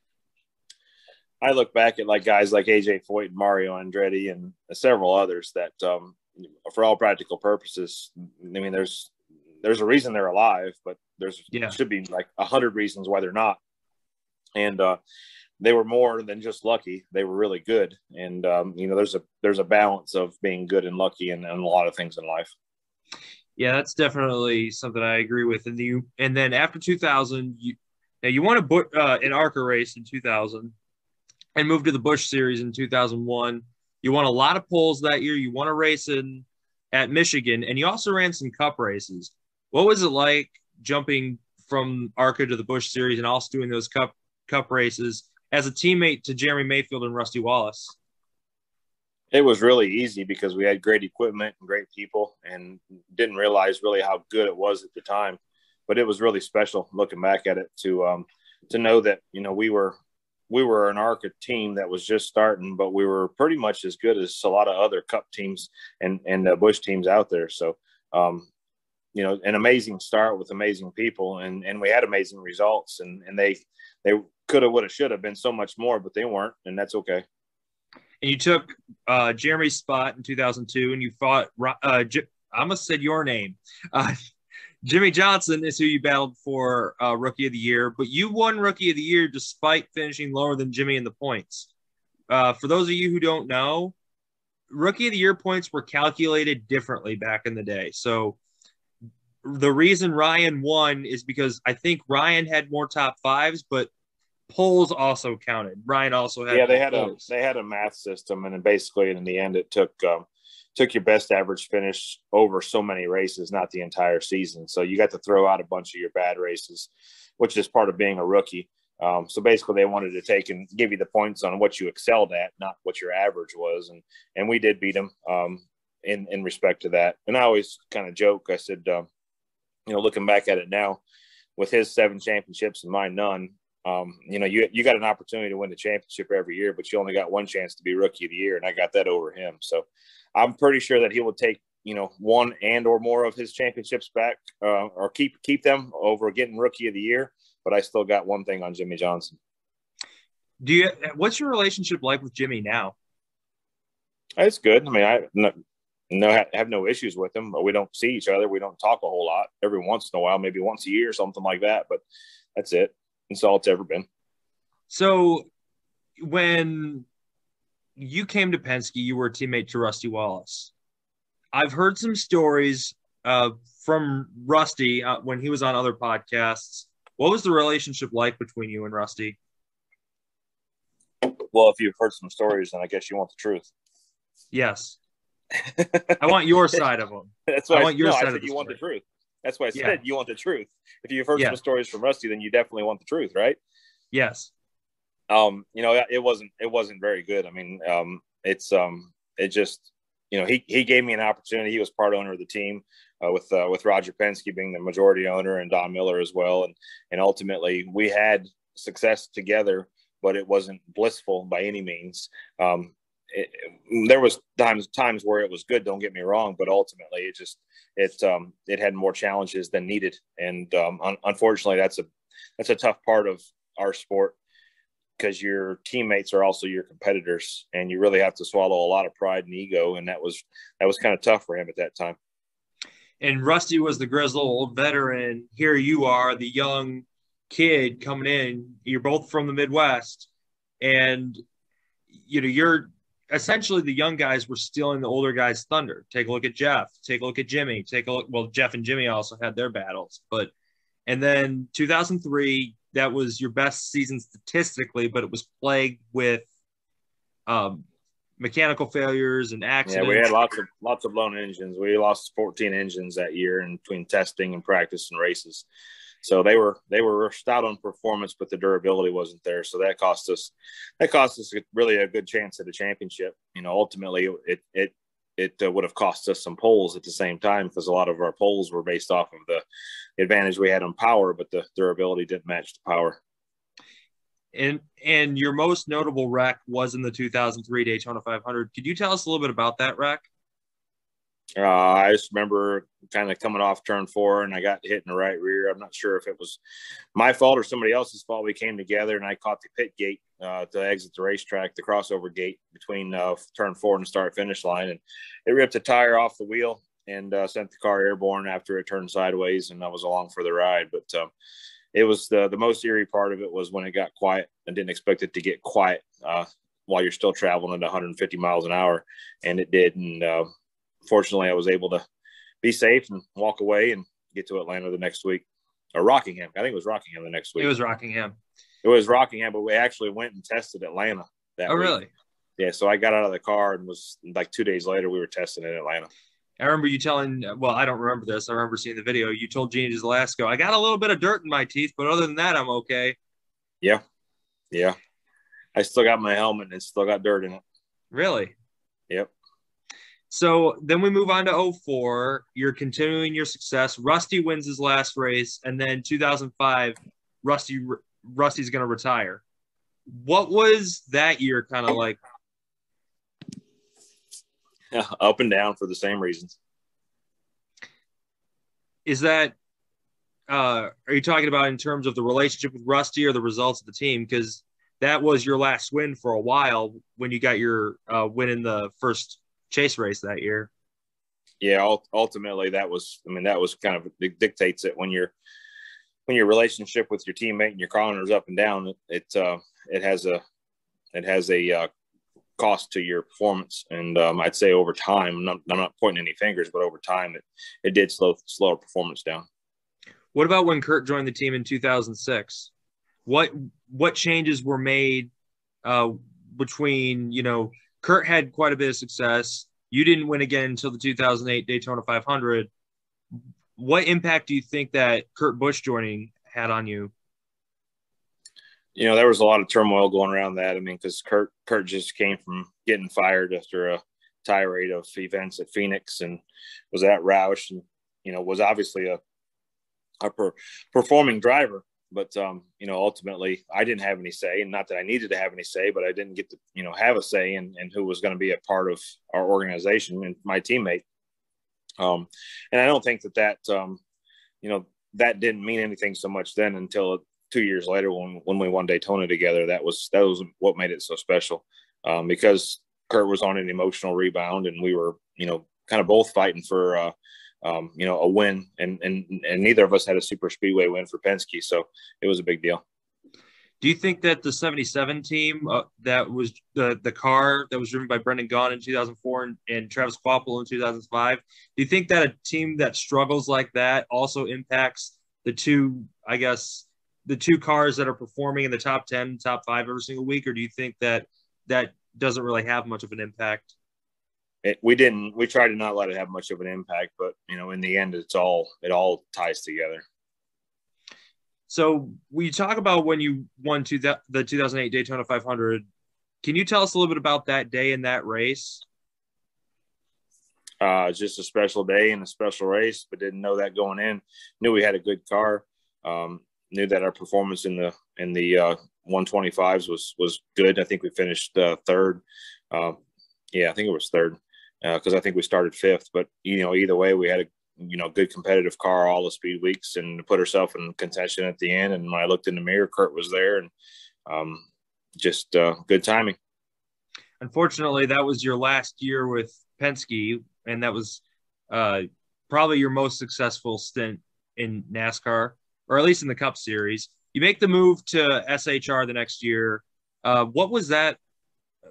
I look back at like guys like AJ Foyt and Mario Andretti and several others that, um, for all practical purposes, I mean, there's there's a reason they're alive, but there's yeah. should be like a hundred reasons why they're not. And uh, they were more than just lucky; they were really good. And um, you know, there's a there's a balance of being good and lucky and, in a lot of things in life. Yeah, that's definitely something I agree with. And you, and then after 2000, you now you won a uh, an ARCA race in 2000 and moved to the Busch Series in 2001. You won a lot of poles that year. You won a race in at Michigan, and you also ran some Cup races. What was it like jumping from ARCA to the Busch Series and also doing those Cup Cup races as a teammate to Jeremy Mayfield and Rusty Wallace? It was really easy because we had great equipment and great people, and didn't realize really how good it was at the time. But it was really special looking back at it to um, to know that you know we were we were an ARCA team that was just starting, but we were pretty much as good as a lot of other Cup teams and and uh, Busch teams out there. So, um, you know, an amazing start with amazing people, and and we had amazing results, and and they they could have, would have, should have been so much more, but they weren't, and that's okay. And you took uh, Jeremy's spot in 2002, and you fought uh, I almost said your name. Uh, Jimmie Johnson is who you battled for uh, Rookie of the Year, but you won Rookie of the Year despite finishing lower than Jimmie in the points. Uh, for those of you who don't know, Rookie of the Year points were calculated differently back in the day. So the reason Ryan won is because I think Ryan had more top fives, but poles also counted. Ryan also had yeah they had poles. a they had a math system, and then basically in the end it took um, took your best average finish over so many races, not the entire season. So you got to throw out a bunch of your bad races, which is part of being a rookie. Um, so basically, they wanted to take and give you the points on what you excelled at, not what your average was, and and we did beat them um, in in respect to that. And I always kind of joke. I said, um, you know, looking back at it now, with his seven championships and mine none, um, you know, you you got an opportunity to win the championship every year, but you only got one chance to be rookie of the year, and I got that over him. So I'm pretty sure that he will take you know one and or more of his championships back, uh, or keep keep them over getting rookie of the year. But I still got one thing on Jimmie Johnson. Do you? What's your relationship like with Jimmy now? It's good. I mean, I no, no have no issues with him. But We don't see each other. We don't talk a whole lot. Every once in a while, maybe once a year, something like that. But that's it. That's all it's ever been. So when you came to Penske, you were a teammate to Rusty Wallace. I've heard some stories uh, from Rusty uh, when he was on other podcasts. What was the relationship like between you and Rusty? Well, if you've heard some stories, then I guess you want the truth. Yes. I want your side of them. That's why I, I want your no, side I of the you story. want the truth. That's why I said yeah. you want the truth. If you've heard yeah. some stories from Rusty, then you definitely want the truth, right? Yes um, you know, it wasn't it wasn't very good. I mean, um, it's um, it just you know he he gave me an opportunity. He was part owner of the team uh, with uh, with Roger Penske being the majority owner and Don Miller as well, and and ultimately we had success together, but it wasn't blissful by any means. Um, it, there was times times where it was good. Don't get me wrong, but ultimately it just it um, it had more challenges than needed, and um, un- unfortunately that's a that's a tough part of our sport because your teammates are also your competitors and you really have to swallow a lot of pride and ego and that was that was kind of tough for him at that time. And rusty was the grizzled old veteran. Here you are the young kid coming in. You're both from the midwest and you know you're essentially the young guys were stealing the older guys thunder. Take a look at jeff. Take a look at jimmy. Take a look well jeff and jimmy also had their battles but and then 2003 that was your best season statistically, but it was plagued with um, mechanical failures and accidents. Yeah, we had lots of lots of blown engines. We lost 14 engines that year in between testing and practice and races. So they were they were stout on performance, but the durability wasn't there. So that cost us that cost us really a good chance at a championship. You know, ultimately it it it uh, would have cost us some poles at the same time because a lot of our poles were based off of the advantage we had on power, but the durability didn't match the power. And and your most notable wreck was in the 2003 Daytona 500. Could you tell us a little bit about that wreck? Uh, I just remember kind of coming off turn four and I got hit in the right rear. I'm not sure if it was my fault or somebody else's fault. We came together and I caught the pit gate uh, to exit the racetrack, the crossover gate between uh, turn four and start finish line. And it ripped a tire off the wheel and uh, sent the car airborne after it turned sideways. And I was along for the ride. But um, it was the, the most eerie part of it was when it got quiet. I didn't expect it to get quiet uh, while you're still traveling at 150 miles an hour. And it did. And uh, fortunately, I was able to be safe and walk away and get to Atlanta the next week or Rockingham. I think it was Rockingham the next week. It was Rockingham. It was Rockingham, but we actually went and tested Atlanta. That oh, week. really? Yeah. So I got out of the car and was like two days later we were testing in Atlanta. I remember you telling, well, I don't remember this. I remember seeing the video. You told Jeanne Zelasko, I got a little bit of dirt in my teeth, but other than that, I'm okay. Yeah. Yeah. I still got my helmet and still got dirt in it. Really? Yep. So then we move on to 04. You're continuing your success. Rusty wins his last race. And then 2005, Rusty Rusty's going to retire. What was that year kind of like? Yeah, up and down for the same reasons. Is that uh, are you talking about in terms of the relationship with Rusty or the results of the team? Because that was your last win for a while when you got your uh, win in the first chase race that year. yeah, ultimately that was, I mean, that was kind of it dictates it when you're, when your relationship with your teammate and your is up and down, it, it, uh, it has a, it has a, uh, cost to your performance. And um, I'd say over time, I'm not, I'm not, pointing any fingers, but over time, it, it did slow slow our performance down. What about when Kurt joined the team in 2006? What what changes were made uh, between you know Kurt had quite a bit of success. You didn't win again until the 2008 Daytona 500. What impact do you think that Kurt Busch joining had on you? you know, there was a lot of turmoil going around that. I mean, because Kurt Kurt just came from getting fired after a tirade of events at Phoenix and was at Roush and you know was obviously a a per, performing driver. But um, you know, ultimately, I didn't have any say, and not that I needed to have any say, but I didn't get to you know have a say in, in who was going to be a part of our organization and my teammate. Um, and I don't think that that um, you know that didn't mean anything so much then until two years later when when we won Daytona together, that was that was what made it so special. Um, because Kurt was on an emotional rebound, and we were you know kind of both fighting for uh, um, you know a win, and and and neither of us had a super speedway win for Penske, so it was a big deal. Do you think that the 77 team uh, that was the the car that was driven by Brendan Gaughan in 2004 and, and Travis Kvapil in 2005, do you think that a team that struggles like that also impacts the two, I guess, the two cars that are performing in the top 10, top five every single week? Or do you think that that doesn't really have much of an impact? It, we didn't, we tried to not let it have much of an impact, but you know, in the end, it's all, it all ties together. So we talk about when you won the, the 2008 Daytona 500. Can you tell us a little bit about that day in that race? Uh, just a special day and a special race, but didn't know that going in. Knew we had a good car. Um, knew that our performance in the in the uh, 125s was was good. I think we finished uh, third. Uh, yeah, I think it was third because uh, I think we started fifth. But you know, either way, we had a you know good competitive car all the speed weeks and put herself in contention at the end. And when I looked in the mirror, Kurt was there, and um, just uh, good timing. Unfortunately, that was your last year with Penske, and that was uh, probably your most successful stint in NASCAR or at least in the Cup Series. You make the move to SHR the next year. Uh, what was that?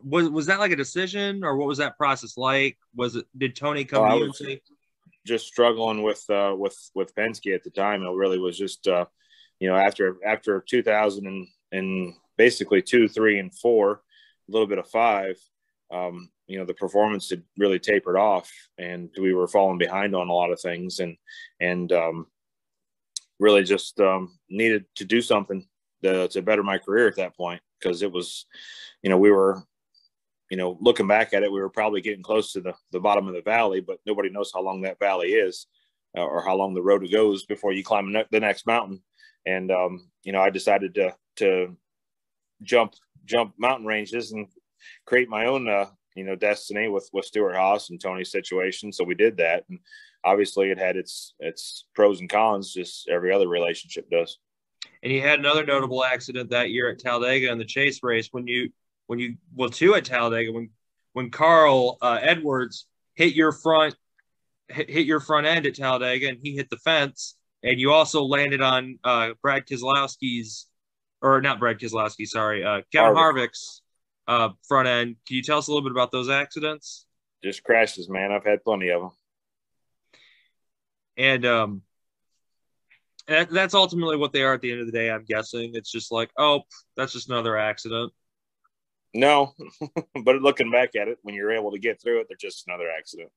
Was was that like a decision, or what was that process like? Was it? Did Tony come oh, to you and say? Just struggling with uh, with with Penske at the time. It really was just uh, you know after after 2000 and, and basically two, three, and four, a little bit of five. Um, you know the performance had really tapered off, and we were falling behind on a lot of things, and and um, really just um, needed to do something to, to better my career at that point because it was, you know, we were, you know, looking back at it, we were probably getting close to the, the bottom of the valley, but nobody knows how long that valley is uh, or how long the road goes before you climb the next mountain. And, um, you know, I decided to, to jump, jump mountain ranges and create my own, uh, you know, destiny with, with Stewart-Haas and Tony's situation. So we did that. And, obviously it had its its pros and cons, just every other relationship does. And you had another notable accident that year at Talladega in the chase race when you when you well two at Talladega when when Carl uh, Edwards hit your front hit, hit your front end at Talladega and he hit the fence and you also landed on uh, Brad Keselowski's or not Brad Keselowski, sorry, uh, Kevin Harvick. Harvick's uh, front end. Can you tell us a little bit about those accidents? Just crashes, man. I've had plenty of them and um, that, that's ultimately what they are at the end of the day. I'm guessing it's just like, oh, that's just another accident. No, but looking back at it, when you're able to get through it, they're just another accident.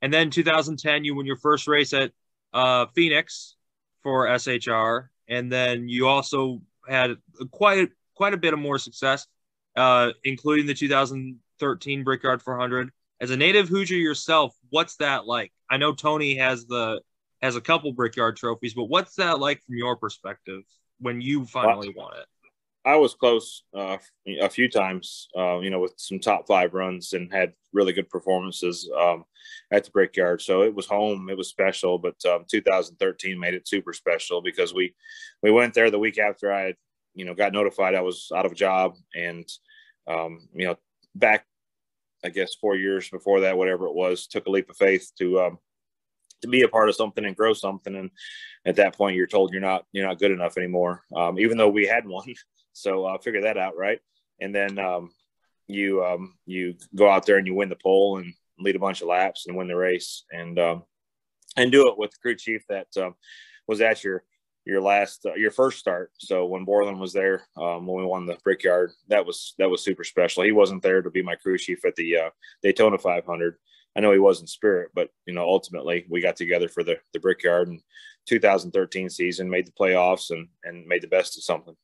And then 2010, you win your first race at uh, Phoenix for SHR, and then you also had quite quite a bit of more success, uh, including the 2013 Brickyard 400. As a native Hoosier yourself, what's that like? I know Tony has the has a couple Brickyard trophies, but what's that like from your perspective when you finally well, won it? I was close uh, a few times, uh, you know, with some top five runs and had really good performances um, at the Brickyard. So it was home, it was special. But um, 2013 made it super special because we we went there the week after I had, you know, got notified I was out of a job, and um, you know, back I guess four years before that, whatever it was, took a leap of faith to um, to be a part of something and grow something. And at that point, you're told you're not you're not good enough anymore, um, even though we had one. So uh, figure that out, right? And then um, you um, you go out there and you win the pole and lead a bunch of laps and win the race and um, and do it with the crew chief that um, was at your your last uh, your first start. So when Borland was there, um, when we won the Brickyard, that was that was super special. He wasn't there to be my crew chief at the uh, Daytona 500. I know he was in spirit, but you know ultimately we got together for the the Brickyard and 2013 season, made the playoffs and and made the best of something.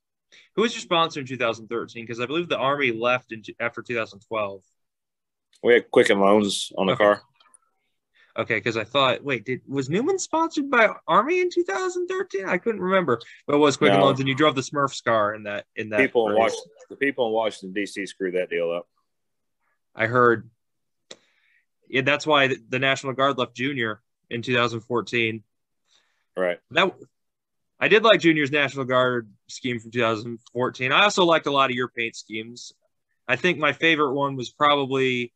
Who was your sponsor in 2013? Because I believe the Army left in, after 2012. We had Quicken Loans on the Okay. car. Okay, because I thought, wait, did was Newman sponsored by Army in 2013? I couldn't remember, but it was Quicken No. Loans, and you drove the Smurfs car in that in that. People in. Washington, the people in Washington D.C. screwed that deal up. I heard. Yeah, that's why the- the National Guard left Junior in 2014. Right. That I did like Junior's National Guard scheme from 2014. I also liked a lot of your paint schemes. I think my favorite one was probably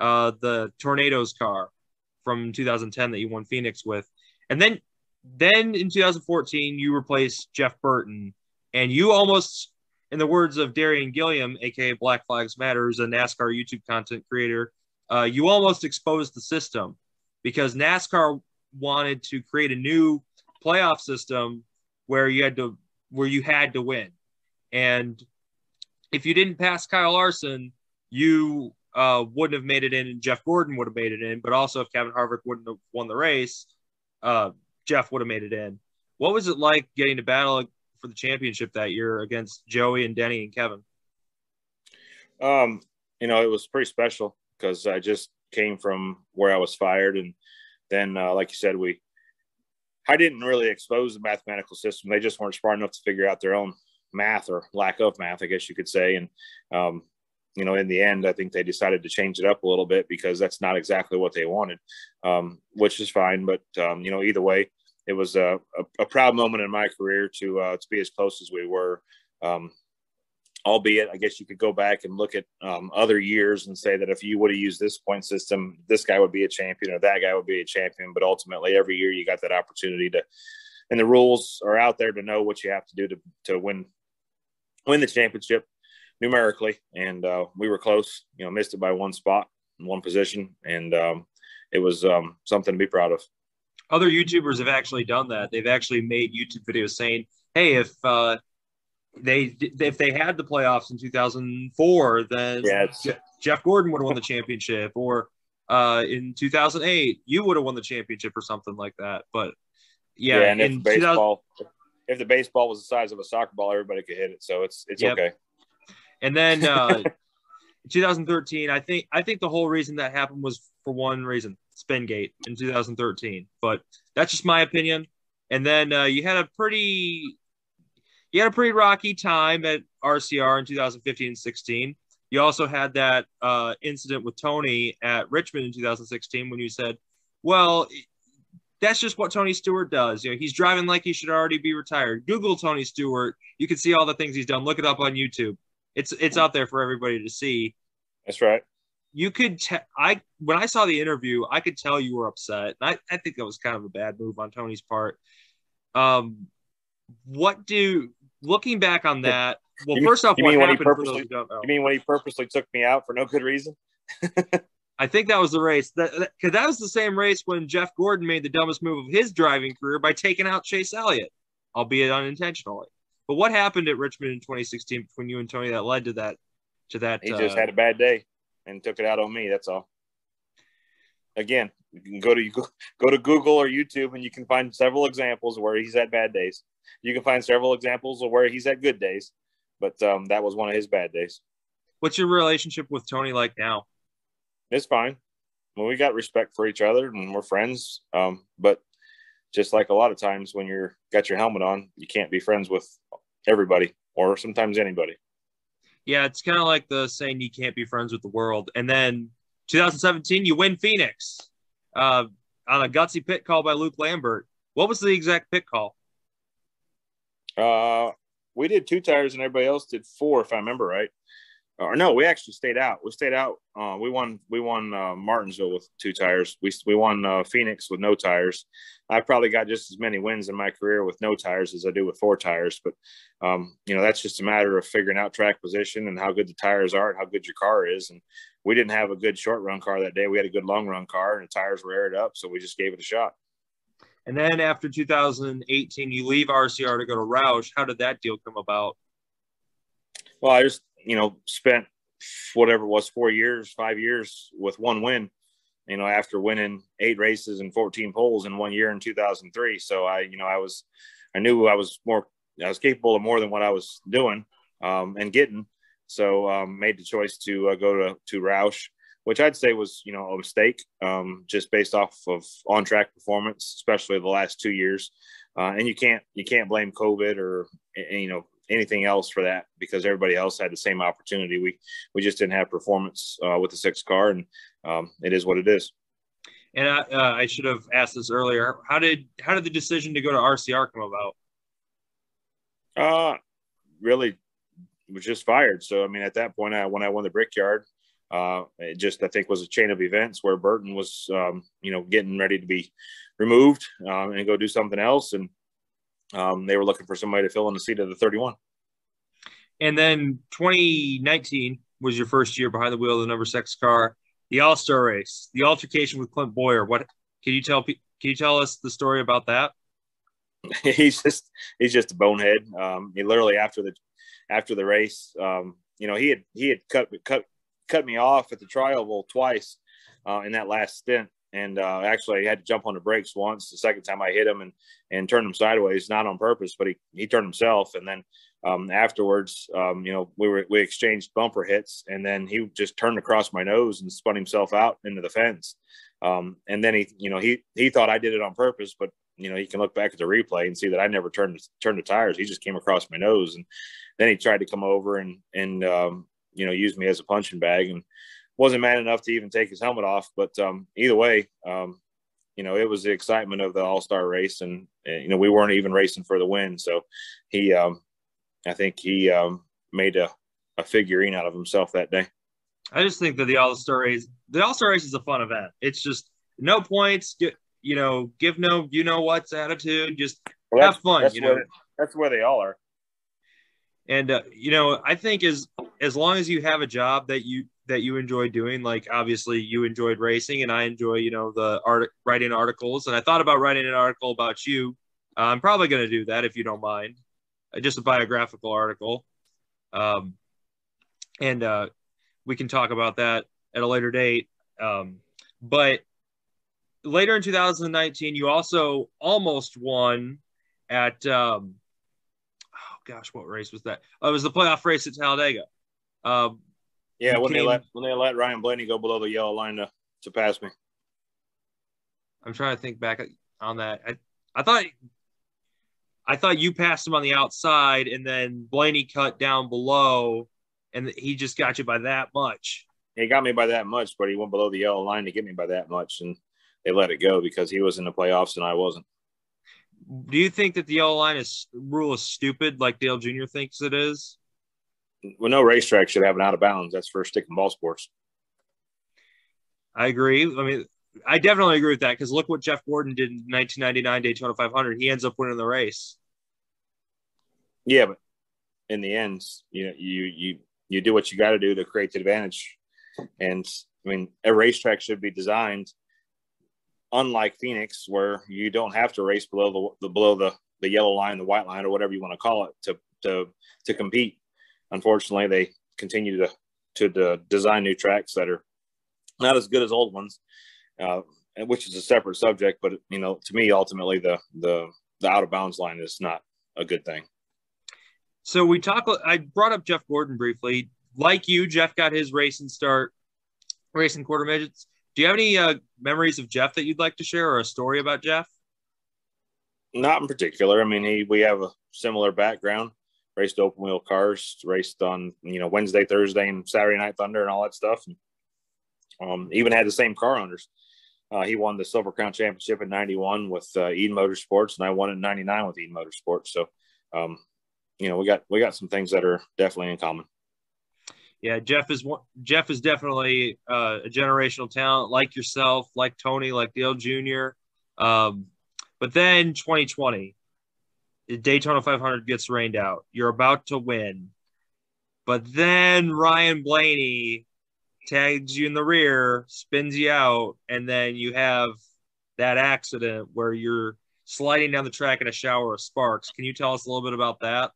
uh, the Tornadoes car from 2010 that you won Phoenix with, and then then in 2014 you replaced Jeff Burton, and you almost, in the words of Darian Gilliam, aka Black Flags Matter, who's a NASCAR YouTube content creator, uh, you almost exposed the system because NASCAR wanted to create a new playoff system where you had to where you had to win, and if you didn't pass Kyle Larson, you uh, wouldn't have made it in, and Jeff Gordon would have made it in. But also, if Kevin Harvick wouldn't have won the race, uh, Jeff would have made it in. What was it like getting to battle for the championship that year against Joey and Denny and Kevin? Um, you know, it was pretty special because I just came from where I was fired, and then, uh, like you said, we I didn't really expose the mathematical system. They just weren't smart enough to figure out their own math or lack of math, I guess you could say. And um, you know, in the end, I think they decided to change it up a little bit because that's not exactly what they wanted, um, which is fine. But um, you know, either way, it was a, a, a proud moment in my career to uh, to be as close as we were. Um, albeit, I guess you could go back and look at um, other years and say that if you would have used this point system, this guy would be a champion or that guy would be a champion. But ultimately, every year you got that opportunity to, and the rules are out there to know what you have to do to to win win the championship numerically. And uh, we were close, you know, missed it by one spot, one position, and um, it was um, something to be proud of. Other YouTubers have actually done that. They've actually made YouTube videos saying, "Hey, if uh, they if they had the playoffs in 2004, then it's- Je- Jeff Gordon would have won the championship, or uh, in 2008, you would have won the championship, or something like that." But yeah, Yeah, and if the 2000 baseball, if the baseball was the size of a soccer ball, everybody could hit it. So it's it's Yep. okay. And then uh, 2013, I think I think the whole reason that happened was for one reason, Spingate in 2013. But that's just my opinion. And then uh, you had a pretty you had a pretty rocky time at RCR in 2015 and 16. You also had that uh, incident with Tony at Richmond in 2016 when you said, "Well, that's just what Tony Stewart does. You know, he's driving like he should already be retired. Google Tony Stewart. You can see all the things he's done. Look it up on YouTube. It's it's out there for everybody to see. That's right. You could te- I when I saw the interview, I could tell you were upset. And I, I think that was kind of a bad move on Tony's part. Um, what do looking back on that? Well, You first off, you what mean when he purposely- who don't know? You mean when he purposely took me out for no good reason? I think that was the race. That because that was the same race when Jeff Gordon made the dumbest move of his driving career by taking out Chase Elliott, albeit unintentionally. But what happened at Richmond in 2016 between you and Tony that led to that? To that? He uh, just had a bad day and took it out on me. That's all. Again, you can go to go to Google or YouTube and you can find several examples where he's had bad days. You can find several examples of where he's had good days, but um, that was one of his bad days. What's your relationship with Tony like now? It's fine. Well, we got respect for each other and we're friends. Um, but just like a lot of times when you're got your helmet on, you can't be friends with everybody or sometimes anybody. Yeah, it's kind of like the saying you can't be friends with the world. And then 2017, you win Phoenix uh, on a gutsy pit call by Luke Lambert. What was the exact pit call? Uh, we did two tires and everybody else did four, if I remember right. or no, we actually stayed out. We stayed out. Uh, we won. We won uh, Martinsville with two tires. We we won uh, Phoenix with no tires. I probably got just as many wins in my career with no tires as I do with four tires. But um, you know, that's just a matter of figuring out track position and how good the tires are and how good your car is. And we didn't have a good short run car that day. We had a good long run car, and the tires were aired up, so we just gave it a shot. And then after 2018, you leave RCR to go to Roush. How did that deal come about? Well, I just you know, spent whatever it was, four years, five years with one win, you know, after winning eight races and 14 poles in one year in 2003. So I, you know, I was, I knew I was more, I was capable of more than what I was doing um, and getting. So um, made the choice to uh, go to, to Roush, which I'd say was, you know, a mistake um, just based off of on track performance, especially the last two years. Uh, and you can't, you can't blame COVID or, you know, anything else for that because everybody else had the same opportunity. We we just didn't have performance uh, with the six car, and um, it is what it is. And I, uh, I should have asked this earlier. How did how did the decision to go to RCR come about? Uh really was just fired. So I mean, at that point, I, when I won the Brickyard, uh, it just I think was a chain of events where Burton was, um, you know, getting ready to be removed um, and go do something else, and um, they were looking for somebody to fill in the seat of the 31. And then 2019 was your first year behind the wheel of the number six car, the All Star race, the altercation with Clint Bowyer. What can you tell? Can you tell us the story about that? he's just he's just a bonehead. Um, he literally after the after the race, um, you know, he had he had cut cut cut me off at the tri-oval twice uh, in that last stint, and uh, actually I had to jump on the brakes once. The second time I hit him and and turned him sideways, not on purpose, but he he turned himself. And then um, afterwards, um, you know, we were we exchanged bumper hits, and then he just turned across my nose and spun himself out into the fence. Um, and then he, you know, he he thought I did it on purpose, but you know, he can look back at the replay and see that I never turned turned the tires. He just came across my nose, and then he tried to come over and and um, you know use me as a punching bag and wasn't man enough to even take his helmet off. But um, either way, um, you know, it was the excitement of the All Star race, and, and, you know we weren't even racing for the win. So he, um, I think he um, made a, a figurine out of himself that day. I just think that the All Star race, the All Star race is a fun event. It's just no points, get, you know, give no, you know what's attitude, just well, have fun. You know, where, that's where they all are. And uh, you know, I think as as long as you have a job that you that you enjoy doing? Like obviously you enjoyed racing, and I enjoy you know the art writing articles. And I thought about writing an article about you. Uh, I'm probably going to do that if you don't mind, uh, just a biographical article. Um, and uh, we can talk about that at a later date. Um, but later in 2019, you also almost won at um, gosh, what race was that? Oh, it was the playoff race at Talladega. Um, yeah, when they let when they let Ryan Blaney go below the yellow line to, to pass me. I'm trying to think back on that. I, I thought I thought you passed him on the outside and then Blaney cut down below and he just got you by that much. He got me by that much, but he went below the yellow line to get me by that much and they let it go because he was in the playoffs and I wasn't. Do you think that the yellow line is rule is stupid like Dale Jr. thinks it is? well, no racetrack should have an out of bounds. That's for stick and ball sports. I agree. I mean, I definitely agree with that because look what Jeff Gordon did in 1999 Daytona 500. He ends up winning the race. Yeah, but in the end, you know, you you you do what you got to do to create the advantage. And I mean, a racetrack should be designed unlike Phoenix, where you don't have to race below the, the below the the yellow line, the white line, or whatever you want to call it to to to compete unfortunately, they continue to to design new tracks that are not as good as old ones, uh, which is a separate subject. But you know, to me, ultimately, the the the out of bounds line is not a good thing. So we talk. I brought up Jeff Gordon briefly. Like you, Jeff got his racing start racing quarter midgets. Do you have any uh, memories of Jeff that you'd like to share, or a story about Jeff? Not in particular. I mean, he we have a similar background raced open wheel cars, raced on you know Wednesday, Thursday, and Saturday Night Thunder and all that stuff. And, um, even had the same car owners. Uh, he won the Silver Crown Championship in '91 with uh, Eden Motorsports, and I won in '99 with Eden Motorsports. So, um, you know, we got we got some things that are definitely in common. Yeah, Jeff is one. Jeff is definitely uh, a generational talent, like yourself, like Tony, like Dale Jr. Um, but then 2020, the Daytona 500 gets rained out. You're about to win, but then Ryan Blaney tags you in the rear, spins you out, and then you have that accident where you're sliding down the track in a shower of sparks. Can you tell us a little bit about that?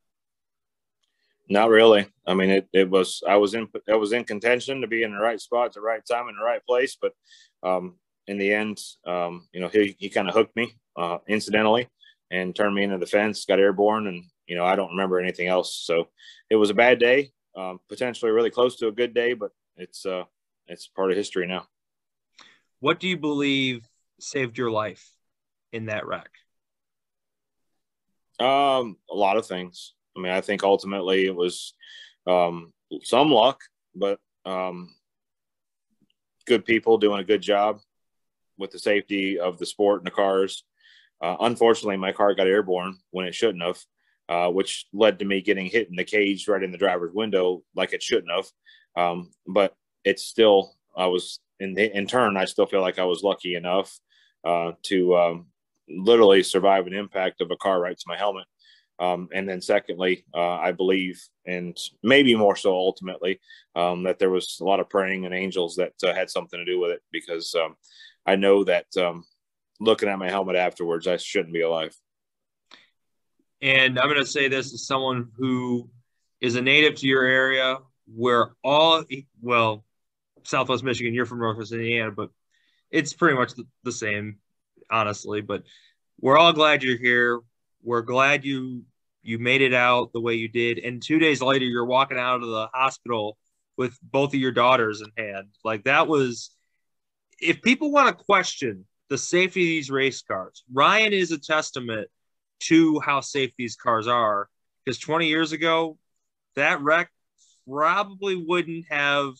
Not really. I mean, it, it was I was in I was in contention to be in the right spot at the right time in the right place, but um, in the end, um, you know, he he kind of hooked me uh, incidentally and turned me into the fence, got airborne, and you know I don't remember anything else. So it was a bad day, um, potentially really close to a good day, but it's uh, it's part of history now. What do you believe saved your life in that wreck? Um, a lot of things. I mean, I think ultimately it was um, some luck, but um, good people doing a good job with the safety of the sport and the cars. Uh, unfortunately, my car got airborne when it shouldn't have, uh, which led to me getting hit in the cage right in the driver's window like it shouldn't have. Um, but it's still, I was in the, in turn, I still feel like I was lucky enough uh, to um, literally survive an impact of a car right to my helmet. Um, and then, secondly, uh, I believe, and maybe more so ultimately, um, that there was a lot of praying and angels that uh, had something to do with it because um, I know that um, looking at my helmet afterwards, I shouldn't be alive. And I'm going to say this as someone who is a native to your area, where all, well, Southwest Michigan, you're from Northwest Indiana, but it's pretty much the, the same, honestly. But we're all glad you're here we're glad you you made it out the way you did. And two days later, you're walking out of the hospital with both of your daughters in hand. Like that was, if people want to question the safety of these race cars, Ryan is a testament to how safe these cars are. Because 20 years ago, that wreck probably wouldn't have,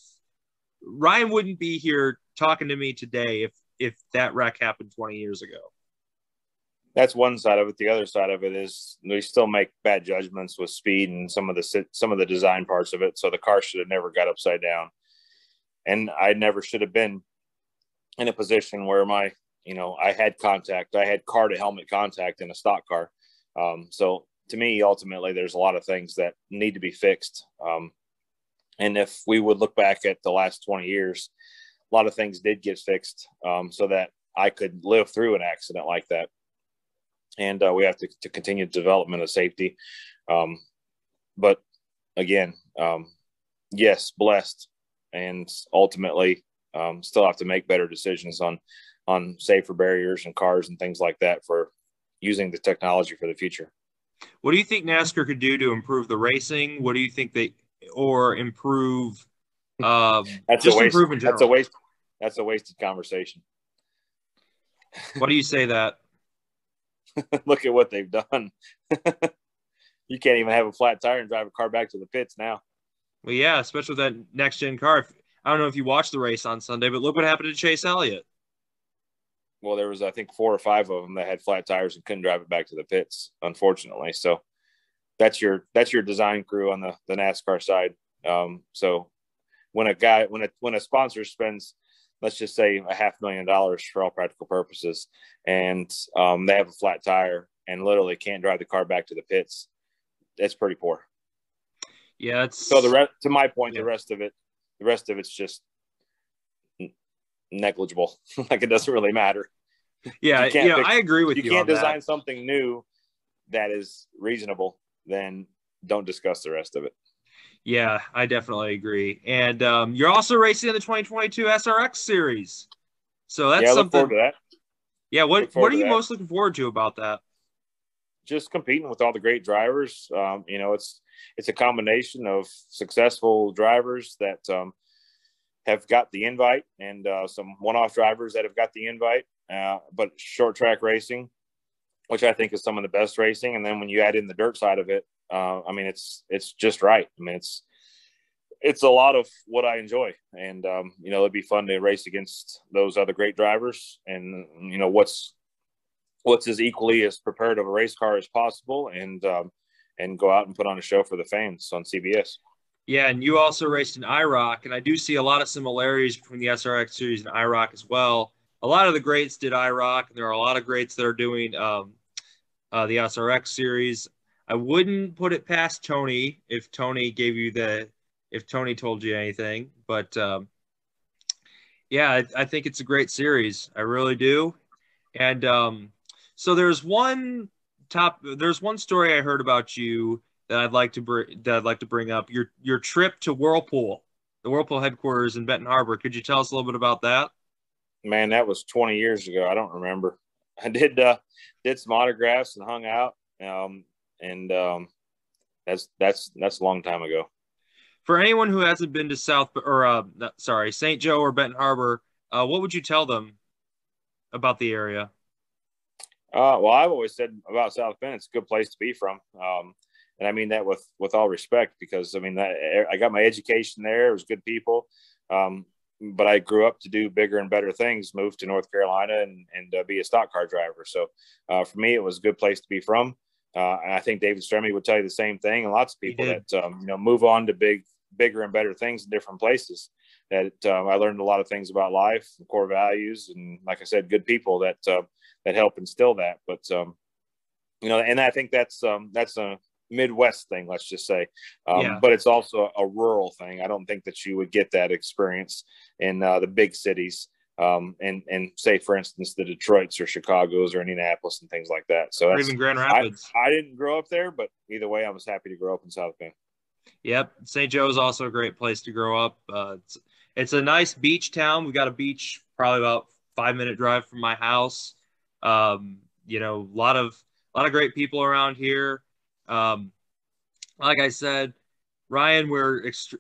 Ryan wouldn't be here talking to me today if if that wreck happened 20 years ago that's one side of it. The other side of it is we still make bad judgments with speed and some of the some of the design parts of it. So the car should have never got upside down, and I never should have been in a position where my you know I had contact. I had car to helmet contact in a stock car. Um, so to me, ultimately, there's a lot of things that need to be fixed. Um, and if we would look back at the last 20 years, a lot of things did get fixed um, so that I could live through an accident like that and uh, we have to, to continue development of safety. Um, but again, um, yes, blessed, and ultimately um, still have to make better decisions on on safer barriers and cars and things like that for using the technology for the future. What do you think NASCAR could do to improve the racing? What do you think they or improve? Um, that's just a waste, improve in general. That's a waste. That's a wasted conversation. Why do you say that? look at what they've done. you can't even have a flat tire and drive a car back to the pits now. Well, yeah, especially with that next gen car. I don't know if you watched the race on Sunday, but look what happened to Chase Elliott. Well, there was I think four or five of them that had flat tires and couldn't drive it back to the pits, unfortunately. So that's your that's your design crew on the the NASCAR side. Um, so when a guy when a when a sponsor spends let's just say a half million dollars for all practical purposes, and um, they have a flat tire and literally can't drive the car back to the pits. That's pretty poor. Yeah, it's so the rest. To my point, yeah. the rest of it, the rest of it's just negligible. like it doesn't really matter. Yeah, yeah, I agree with you. You can't design that. something new that is reasonable. Then don't discuss the rest of it. Yeah, I definitely agree. And um, you're also racing in the 2022 SRX series. So that's yeah, something. that. Yeah, what what are you that. most looking forward to about that? Just competing with all the great drivers. Um, you know, it's it's a combination of successful drivers that um, have got the invite and uh, some one-off drivers that have got the invite. Uh, but short track racing, which I think is some of the best racing, and then when you add in the dirt side of it, uh, I mean, it's it's just right. I mean, it's it's a lot of what I enjoy, and um, you know, it'd be fun to race against those other great drivers, and you know, what's what's as equally as prepared of a race car as possible, and um, and go out and put on a show for the fans on CBS. Yeah, and you also raced in IROC, and I do see a lot of similarities between the SRX series and IROC as well. A lot of the greats did IROC, and there are a lot of greats that are doing um, uh, the SRX series. I wouldn't put it past Tony if Tony gave you the if Tony told you anything, but um, yeah, I, I, think it's a great series. I really do. And um, so there's one top. There's one story I heard about you that I'd like to bring that I'd like to bring up. Your your trip to Whirlpool, the Whirlpool headquarters in Benton Harbor. Could you tell us a little bit about that? Man, that was 20 years ago. I don't remember. I did uh, did some autographs and hung out. Um, and um, that's that's that's a long time ago. For anyone who hasn't been to South or uh, sorry St. Joe or Benton Harbor, uh, what would you tell them about the area? Uh, well, I've always said about South Bend, it's a good place to be from, um, and I mean that with with all respect because I mean that I got my education there. It was good people, um, but I grew up to do bigger and better things. Moved to North Carolina and and uh, be a stock car driver. So uh, for me, it was a good place to be from. Uh, and I think David Stremme would tell you the same thing, and lots of people that um, you know move on to big, bigger and better things in different places. That um, I learned a lot of things about life, core values, and like I said, good people that uh, that help instill that. But um, you know, and I think that's um, that's a Midwest thing, let's just say. Um, yeah. But it's also a rural thing. I don't think that you would get that experience in uh, the big cities um, and and say for instance the Detroits or Chicago's or Indianapolis and things like that. So or even Grand Rapids. I, I, didn't grow up there, but either way, I was happy to grow up in South Bend. Yep, St. Joe is also a great place to grow up. Uh, it's it's a nice beach town. We've got a beach probably about five minute drive from my house. Um, you know, a lot of a lot of great people around here. Um, like I said, Ryan, we're ext-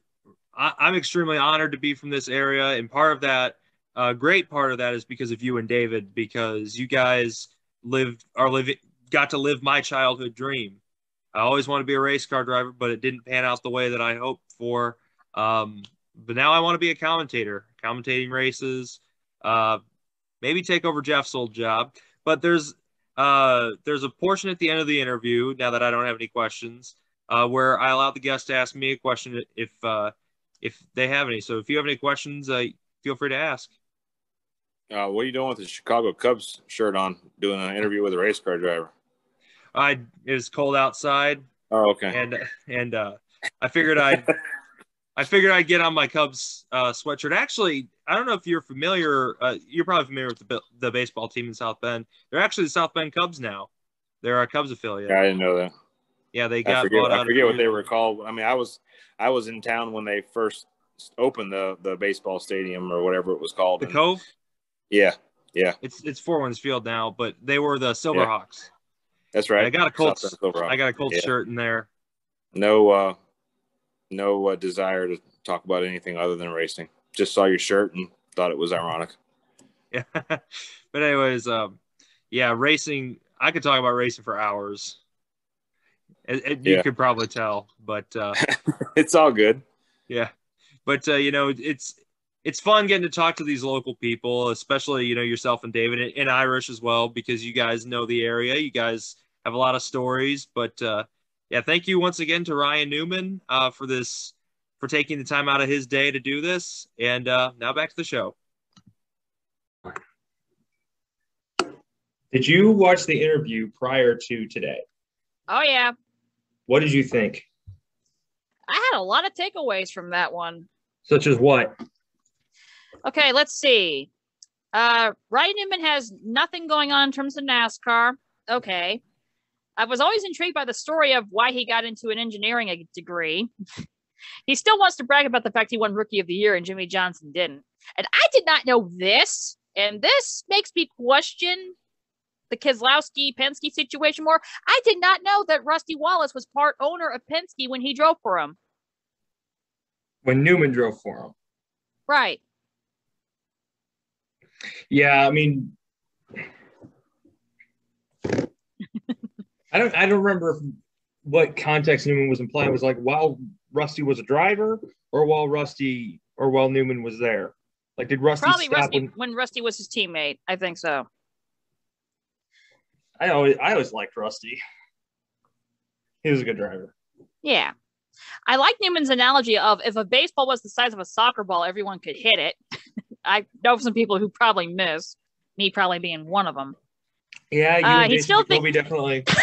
I, I'm extremely honored to be from this area, and part of that a great part of that is because of you and David, because you guys lived are living got to live my childhood dream. I always wanted to be a race car driver, but it didn't pan out the way that I hoped for. Um, but now I want to be a commentator, commentating races, uh, maybe take over Jeff's old job. But there's uh, there's a portion at the end of the interview now that I don't have any questions uh, where I allow the guest to ask me a question if uh, if they have any. So if you have any questions, uh, feel free to ask. Uh, what are you doing with the Chicago Cubs shirt on? Doing an interview with a race car driver. I it was cold outside. Oh, okay. And and uh, I figured I'd I figured I'd get on my Cubs uh, sweatshirt. Actually, I don't know if you're familiar. Uh, you're probably familiar with the the baseball team in South Bend. They're actually the South Bend Cubs now. They're a Cubs affiliate. Yeah, I didn't know that. Yeah, they got. I forget, I forget what they were called. I mean, I was I was in town when they first opened the the baseball stadium or whatever it was called. The and, Cove. Yeah, yeah. It's it's Four Winds Field now, but they were the Silverhawks. Yeah. That's right. I got a Colts. I got a Colts yeah. shirt in there. No, uh, no uh, desire to talk about anything other than racing. Just saw your shirt and thought it was ironic. Yeah, but anyways, um, yeah, racing. I could talk about racing for hours. It, it, yeah. You could probably tell, but uh, it's all good. Yeah, but uh, you know, it's it's fun getting to talk to these local people, especially you know yourself and David and Irish as well, because you guys know the area. You guys have a lot of stories, but uh, yeah, thank you once again to Ryan Newman uh, for this for taking the time out of his day to do this. And uh, now back to the show. Did you watch the interview prior to today? Oh yeah. What did you think? I had a lot of takeaways from that one. Such as what? Okay, let's see. Uh, Ryan Newman has nothing going on in terms of NASCAR. Okay. I was always intrigued by the story of why he got into an engineering degree. he still wants to brag about the fact he won Rookie of the Year and Jimmie Johnson didn't. And I did not know this. And this makes me question the Keselowski Penske situation more. I did not know that Rusty Wallace was part owner of Penske when he drove for him. When Newman drove for him. Right. Yeah, I mean, I don't, I don't remember what context Newman was implying. It was like while Rusty was a driver, or while Rusty, or while Newman was there. Like, did Rusty probably Rusty when, when Rusty was his teammate? I think so. I always, I always liked Rusty. He was a good driver. Yeah. I like Newman's analogy of if a baseball was the size of a soccer ball, everyone could hit it. I know some people who probably miss, me probably being one of them. Yeah, you Uh, he still Jacoby definitely.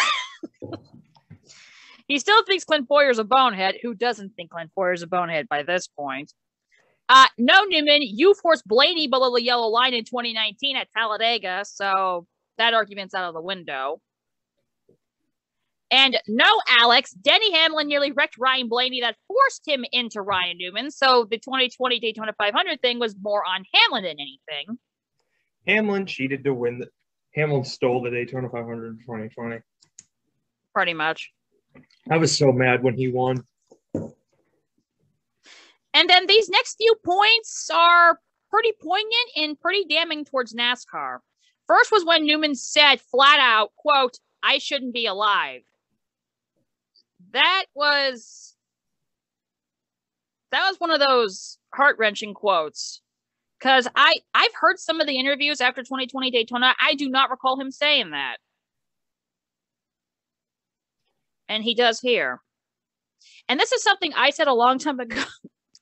He still thinks Clint Bowyer's a bonehead. Who doesn't think Clint Bowyer's a bonehead by this point? Uh, no, Newman, you forced Blaney below the yellow line in 2019 at Talladega, so that argument's out of the window. And no, Alex, Denny Hamlin nearly wrecked Ryan Blaney. That forced him into Ryan Newman. So the 2020 Daytona 500 thing was more on Hamlin than anything. Hamlin cheated to win. The, Hamlin stole the Daytona 500 in 2020. Pretty much. I was so mad when he won. And then these next few points are pretty poignant and pretty damning towards NASCAR. First was when Newman said flat out, quote, I shouldn't be alive. That was that was one of those heart-wrenching quotes. Cause I I've heard some of the interviews after 2020 Daytona. I do not recall him saying that. And he does here. And this is something I said a long time ago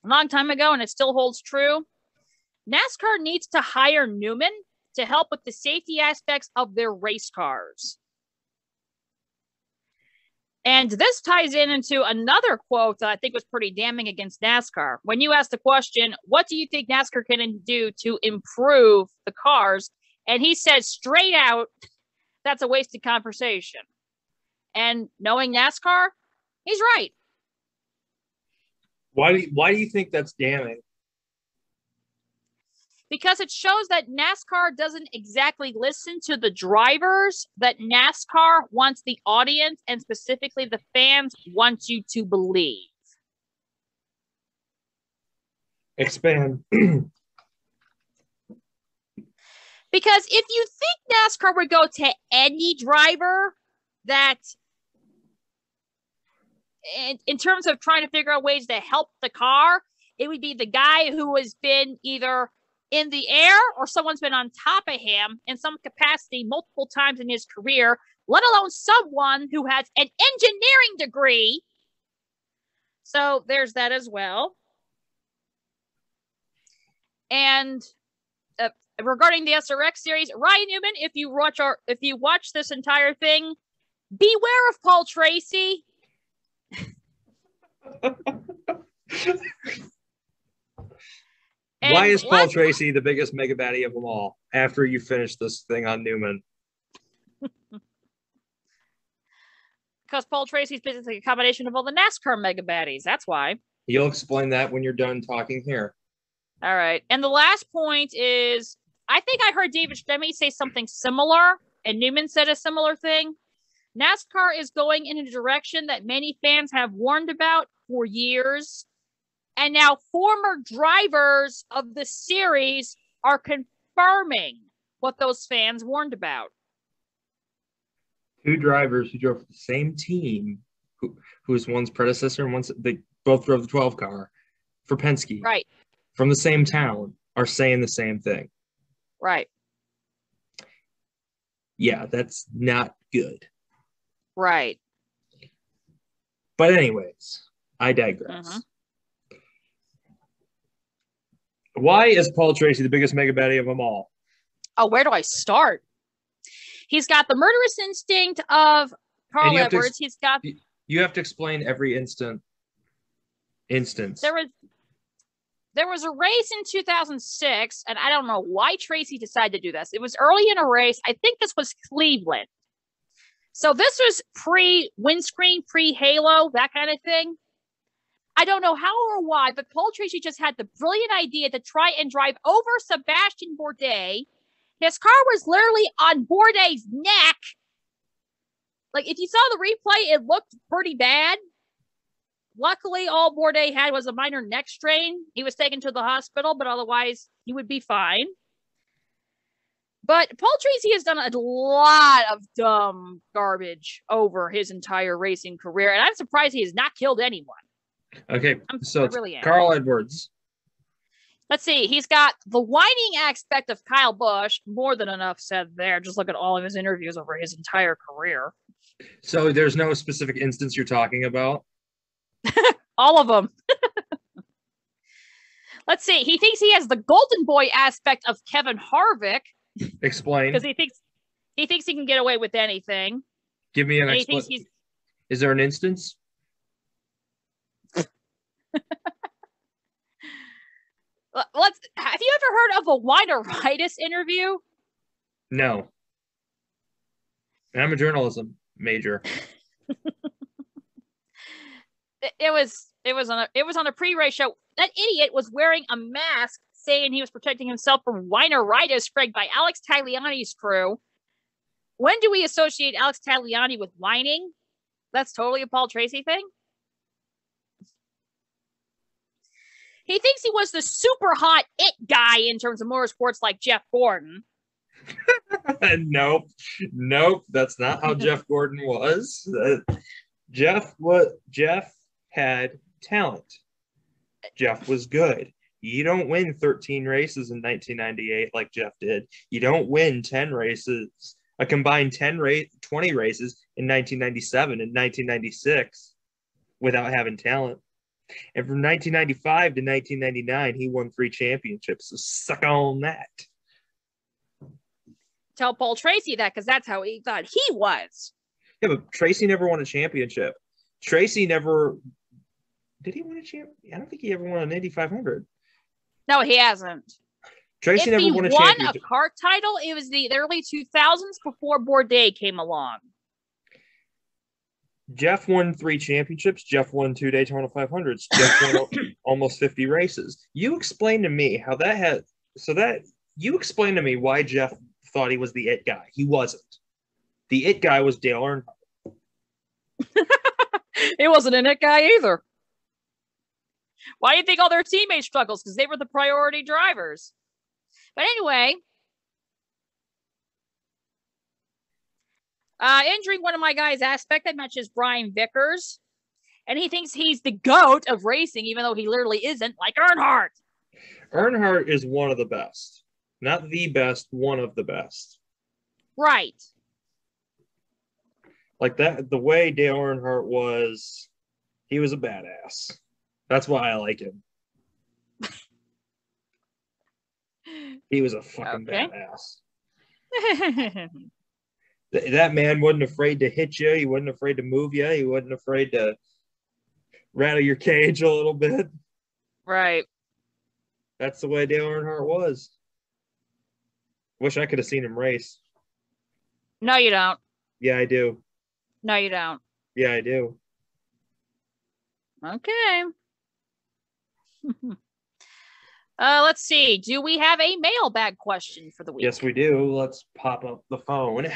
a long time ago, and it still holds true. NASCAR needs to hire Newman to help with the safety aspects of their race cars. And this ties in into another quote that I think was pretty damning against NASCAR. When you asked the question, what do you think NASCAR can do to improve the cars? And he said straight out, that's a wasted conversation. And knowing NASCAR, he's right. Why do you, why do you think that's damning? Because it shows that NASCAR doesn't exactly listen to the drivers, that NASCAR wants the audience and specifically the fans want you to believe. Expand. Because if you think NASCAR would go to any driver that, in, in terms of trying to figure out ways to help the car, it would be the guy who has been either in the air or someone's been on top of him in some capacity multiple times in his career, let alone someone who has an engineering degree. So there's that as well. And uh, regarding the SRX series, Ryan Newman, if you watch our if you watch this entire thing, beware of Paul Tracy. Why is Paul Tracy the biggest mega baddie of them all? After you finish this thing on Newman, because Paul Tracy's basically a combination of all the NASCAR mega baddies. That's why. you'll explain that when you're done talking here. All right. And the last point is I think I heard David Stremme say something similar, and Newman said a similar thing. NASCAR is going in a direction that many fans have warned about for years. And now former drivers of the series are confirming what those fans warned about. Two drivers who drove for the same team, who who's one's predecessor and one's they both drove the 12 car for Penske Right, from the same town are saying the same thing. right, Yeah, that's not good. right. But anyways, I digress. Mhm. Why is Paul Tracy the biggest mega baddie of them all? Oh, where do I start? He's got the murderous instinct of Carl you have to Edwards. He's got You have to explain every instant instance. there was there was a race in 2006 and i don't know why tracy decided to do this it was early in a race i think this was cleveland so this was pre windscreen pre halo that kind of thing i don't know how or why but paul tracy just had the brilliant idea to try and drive over sebastian bourdais his car was literally on bourdais neck like if you saw the replay it looked pretty bad Luckily, all Bourdais had was a minor neck strain. He was taken to the hospital, but otherwise, he would be fine. But Paul Tracy has done a lot of dumb garbage over his entire racing career, and I'm surprised he has not killed anyone. Okay, I'm- so it's really. Carl Edwards. Let's see. He's got the whining aspect of Kyle Busch. More than enough said there. Just look at all of his interviews over his entire career. So there's no specific instance you're talking about. All of them. Let's see. He thinks he has the golden boy aspect of Kevin Harvick Explain. because he thinks he thinks he can get away with anything. Give me an explanation. Is there an instance? Let's have you ever heard of a wineritis interview? No. And I'm a journalism major. It, it was it was on a it was on a pre-race show. That idiot was wearing a mask saying he was protecting himself from wineritis spread by Alex Tagliani's crew. When do we associate Alex Tagliani with whining? That's totally a Paul Tracy thing. He thinks he was the super hot it guy in terms of motorsports like Jeff Gordon. nope. Nope. That's not how Jeff Gordon was. Uh, Jeff what Jeff had talent. Jeff was good. You don't win 13 races in 1998 like Jeff did. You don't win 10 races, a combined 10 race, 20 races in 1997 and 1996 without having talent. And from 1995 to 1999, he won three championships. So suck on that. Tell Paul Tracy that because that's how he thought he was. Yeah, but Tracy never won a championship. Tracy never did he win a champ? I don't think he ever won an Indy 500. No, he hasn't. Tracy if he never won a won a championship. CART title, it was the early 2000s before Bourdais came along. Jeff won three championships. Jeff won two Daytona 500s. Jeff won almost 50 races. You explain to me how that had so that you explain to me why Jeff thought he was the it guy. He wasn't. The it guy was Dale Earnhardt. he wasn't an it guy either. Why do you think all their teammates struggles? Because they were the priority drivers. But anyway, uh, injuring one of my guys' aspect mentioned is Brian Vickers. And he thinks he's the goat of racing, even though he literally isn't, like Earnhardt. Earnhardt is one of the best. Not the best, one of the best. Right. like that the way Dale Earnhardt was, he was a badass. That's why I like him. He was a fucking Okay. badass. Th- that man wasn't afraid to hit you. He wasn't afraid to move you. He wasn't afraid to rattle your cage a little bit. right. That's the way Dale Earnhardt was. Wish I could have seen him race. No, you don't. Yeah, I do. No, you don't. Yeah, I do. Okay. uh, let's see. Do we have a mailbag question for the week? Yes, we do. Let's pop up the phone.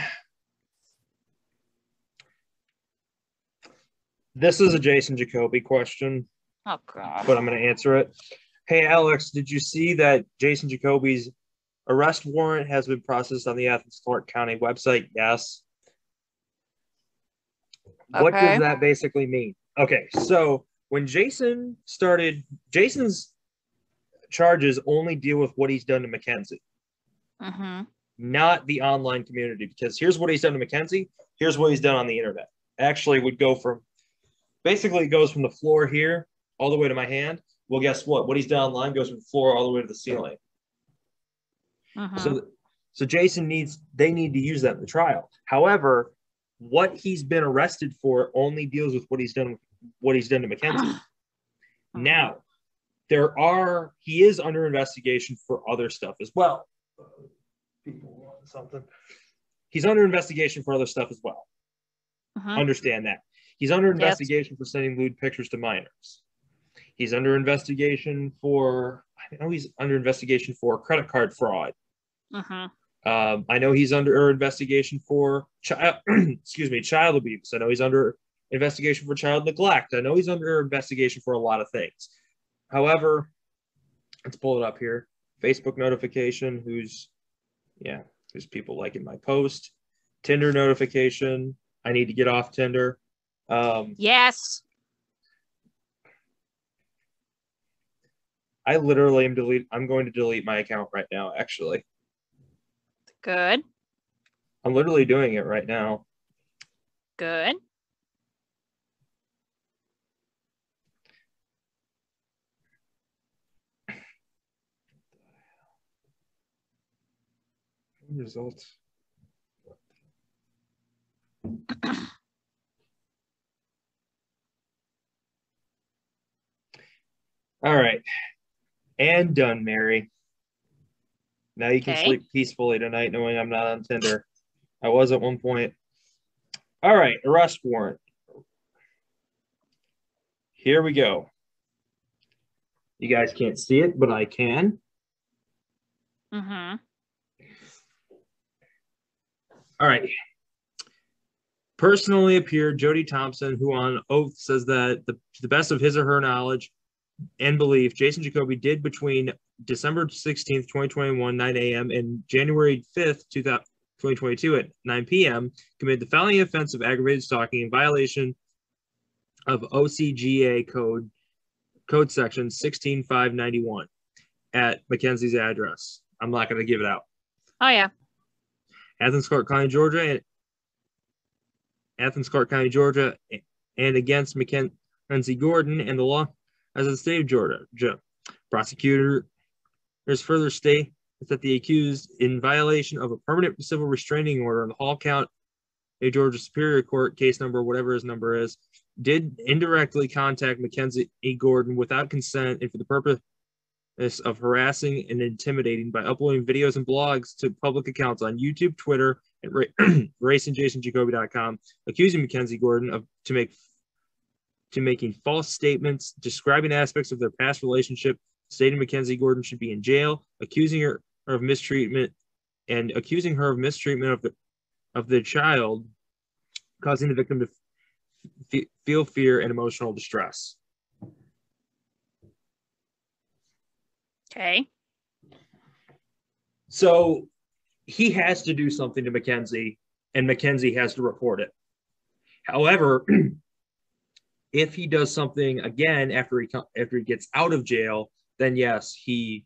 This is a Jason Jacoby question, Oh God. but I'm going to answer it. Hey, Alex, did you see that Jason Jacoby's arrest warrant has been processed on the Athens Clarke County website? Yes. What does that basically mean? Okay, so when Jason started, Jason's charges only deal with what he's done to Mackenzie. Mm-hmm. not the online community because here's what he's done to Mackenzie. Here's what he's done on the internet. Actually, would go from basically it goes from the floor here all the way to my hand. Well, guess what? What he's done online goes from the floor all the way to the ceiling. Mm-hmm. So, so Jason needs they need to use that in the trial. However, what he's been arrested for only deals with what he's done what he's done to Mackenzie. Now, there are he is under investigation for other stuff as well. People want something. He's under investigation for other stuff as well. Mhm. Understand that. He's under investigation for sending lewd pictures to minors. He's under investigation for I know he's under investigation for credit card fraud. Mhm. Um, I know he's under investigation for child, excuse me, child abuse. I know he's under investigation for child neglect. I know he's under investigation for a lot of things. However, let's pull it up here. Facebook notification. Who's, yeah, who's people liking my post? Tinder notification. I need to get off Tinder. Um, yes. I literally am delete. I'm going to delete my account right now. Actually. Good. I'm literally doing it right now. Good. Results. All right. And done, Mary. Now you can Okay. sleep peacefully tonight knowing I'm not on Tinder. I was at one point. All right, arrest warrant. Here we go. You guys can't see it, but I can. Mm-hmm. All right. Personally appeared Jody Thompson, who on oath says that the, to the best of his or her knowledge and belief, Jason Jacoby did between December 16th, 2021, 9 a.m. and January 5th, 2022 at 9 p.m. committed the felony offense of aggravated stalking in violation of OCGA code code section 16591 at Mackenzie's address. I'm not going to give it out. Oh yeah. Athens Clarke County, Georgia, and Athens Clarke County, Georgia, and against Mackenzie Gordon and the law as of the state of Georgia. Ge- Prosecutor there's further state that the accused, in violation of a permanent civil restraining order in the Hall Count, a Georgia Superior Court, case number, whatever his number is, did indirectly contact Mackenzie E. Gordon without consent and for the purpose of harassing and intimidating by uploading videos and blogs to public accounts on YouTube, Twitter, and ra- racingJasonJacoby.com, accusing Mackenzie Gordon of to make to making false statements describing aspects of their past relationship, stating Mackenzie Gordon should be in jail, accusing her of mistreatment, and accusing her of mistreatment of the of the child, causing the victim to f- feel fear and emotional distress. Okay. So he has to do something to Mackenzie, and Mackenzie has to report it. However, if he does something again after he after he gets out of jail, then yes, he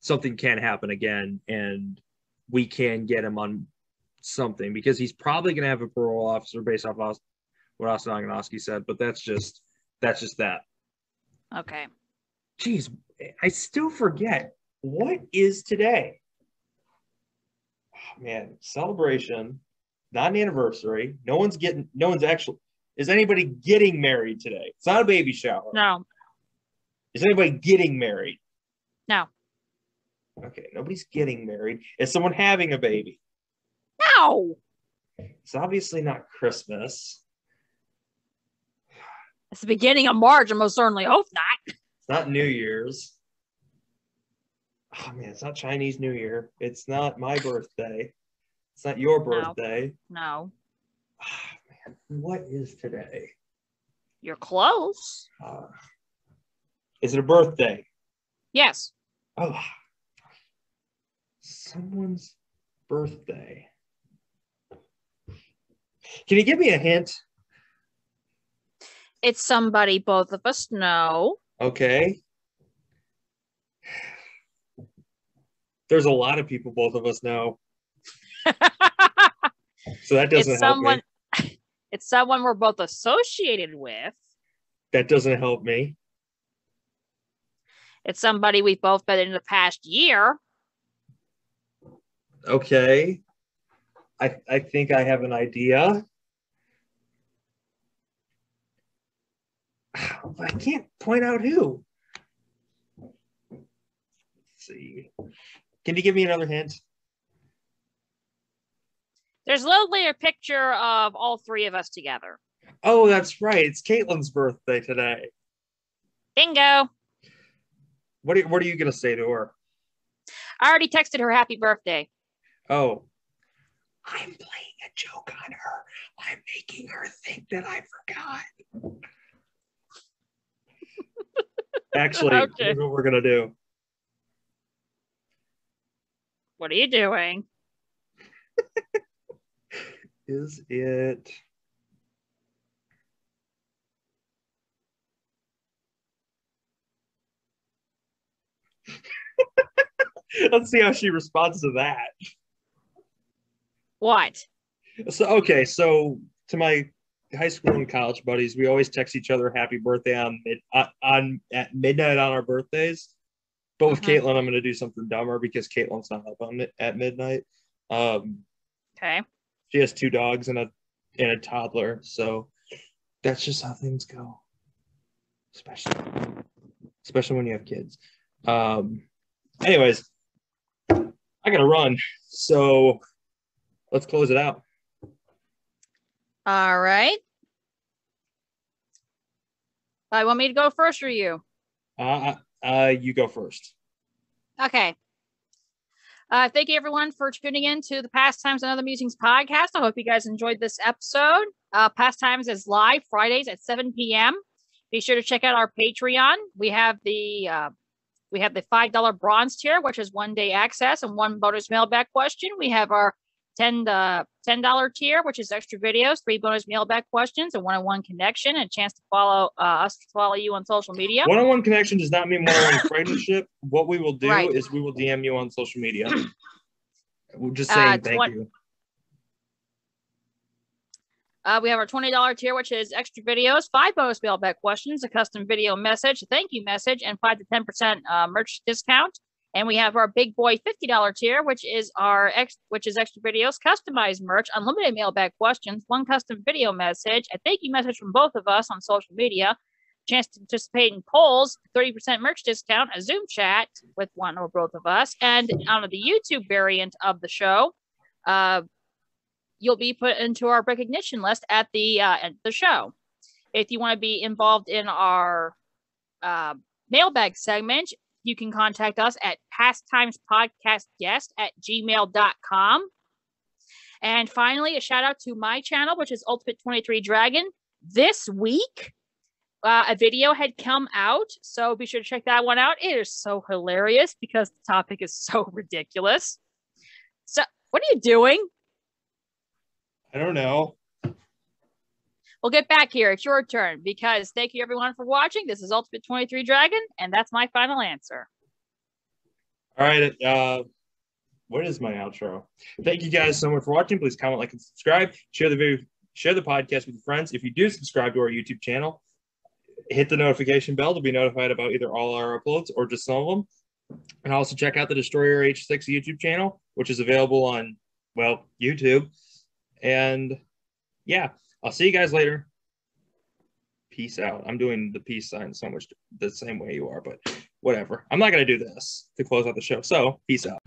something can happen again, and we can get him on something because he's probably going to have a parole officer based off what Austin Oganowski said. But that's just that's just that. Okay. Jeez, I still forget what is today. Oh, man, celebration, not an anniversary. No one's getting. No one's actually. Is anybody getting married today? It's not a baby shower. No. Is anybody getting married? No. Okay, nobody's getting married. Is someone having a baby? No. It's obviously not Christmas. It's the beginning of March. I most certainly hope not. It's not New Year's. Oh man, it's not Chinese New Year. It's not my birthday. It's not your birthday. No. Ah, man, what is today? You're close. Uh, is it a birthday? Yes. Oh, someone's birthday. Can you give me a hint? It's somebody both of us know. Okay. There's a lot of people both of us know, so that doesn't it's help someone me. It's someone we're both associated with. That doesn't help me. It's somebody we've both been in the past year. Okay. I I think I have an idea. I can't point out who. Let's see. Can you give me another hint? There's literally a picture of all three of us together. Oh, that's right. It's Caitlin's birthday today. Bingo. What are, what are you going to say to her? I already texted her happy birthday. Oh, I'm playing a joke on her. I'm making her think that I forgot. Actually, Okay. here's what we're going to do. What are you doing? Is it. Let's see how she responds to that. What? So okay, so to my high school and college buddies, we always text each other happy birthday on mid on at midnight on our birthdays. But with Mhm. Caitlin, I'm going to do something dumber because Caitlin's not up on at midnight. Um, Okay. She has two dogs and a and a toddler, so that's just how things go. Especially, especially when you have kids. Um, anyways, I gotta run, so let's close it out. All right. Uh, want me to go first or you? Uh, uh, you go first. Okay. Uh, thank you everyone for tuning in to the Pastimes and Other Musings podcast. I hope you guys enjoyed this episode. Uh, Pastimes is live Fridays at 7 p.m. Be sure to check out our Patreon. We have the uh, we have the five dollar bronze tier, which is one day access and one bonus mailbag question. We have our ten uh, ten dollar tier, which is extra videos, three bonus mailbag questions, a one on one connection, and a chance to follow uh, us to follow you on social media. One on one connection does not mean one on one friendship. What we will do Right. is we will DM you on social media. We're just Uh, saying thank twen- you. Uh, we have our $20 tier, which is extra videos, five bonus mailbag questions, a custom video message, a thank you message, and five to 10% uh, merch discount. And we have our big boy $50 tier, which is our ex, which is extra videos, customized merch, unlimited mailbag questions, one custom video message, a thank you message from both of us on social media, chance to participate in polls, 30% merch discount, a Zoom chat with one or both of us, and on the YouTube variant of the show, uh, you'll be put into our recognition list at the uh, at the show. If you want to be involved in our uh, mailbag segment, you can contact us at pastimespodcastguest at gmail.com. And finally, a shout out to my channel, which is Ultimate 23 Dragon. This week, uh, a video had come out, so be sure to check that one out. It is so hilarious because the topic is so ridiculous. So, what are you doing? I don't know. We'll get back here. It's your turn because thank you everyone for watching. This is Ultimate 23 Dragon, and that's my final answer. All right. Uh, what is my outro? Thank you guys so much for watching. Please comment, like, and subscribe. Share the video, share the podcast with your friends. If you do subscribe to our YouTube channel, hit the notification bell to be notified about either all our uploads or just some of them. And also check out the Destroyer H6 YouTube channel, which is available on, well, YouTube. And yeah, I'll see you guys later. Peace out. I'm doing the peace sign so much the same way you are, but whatever. I'm not going to do this to close out the show. So, peace out.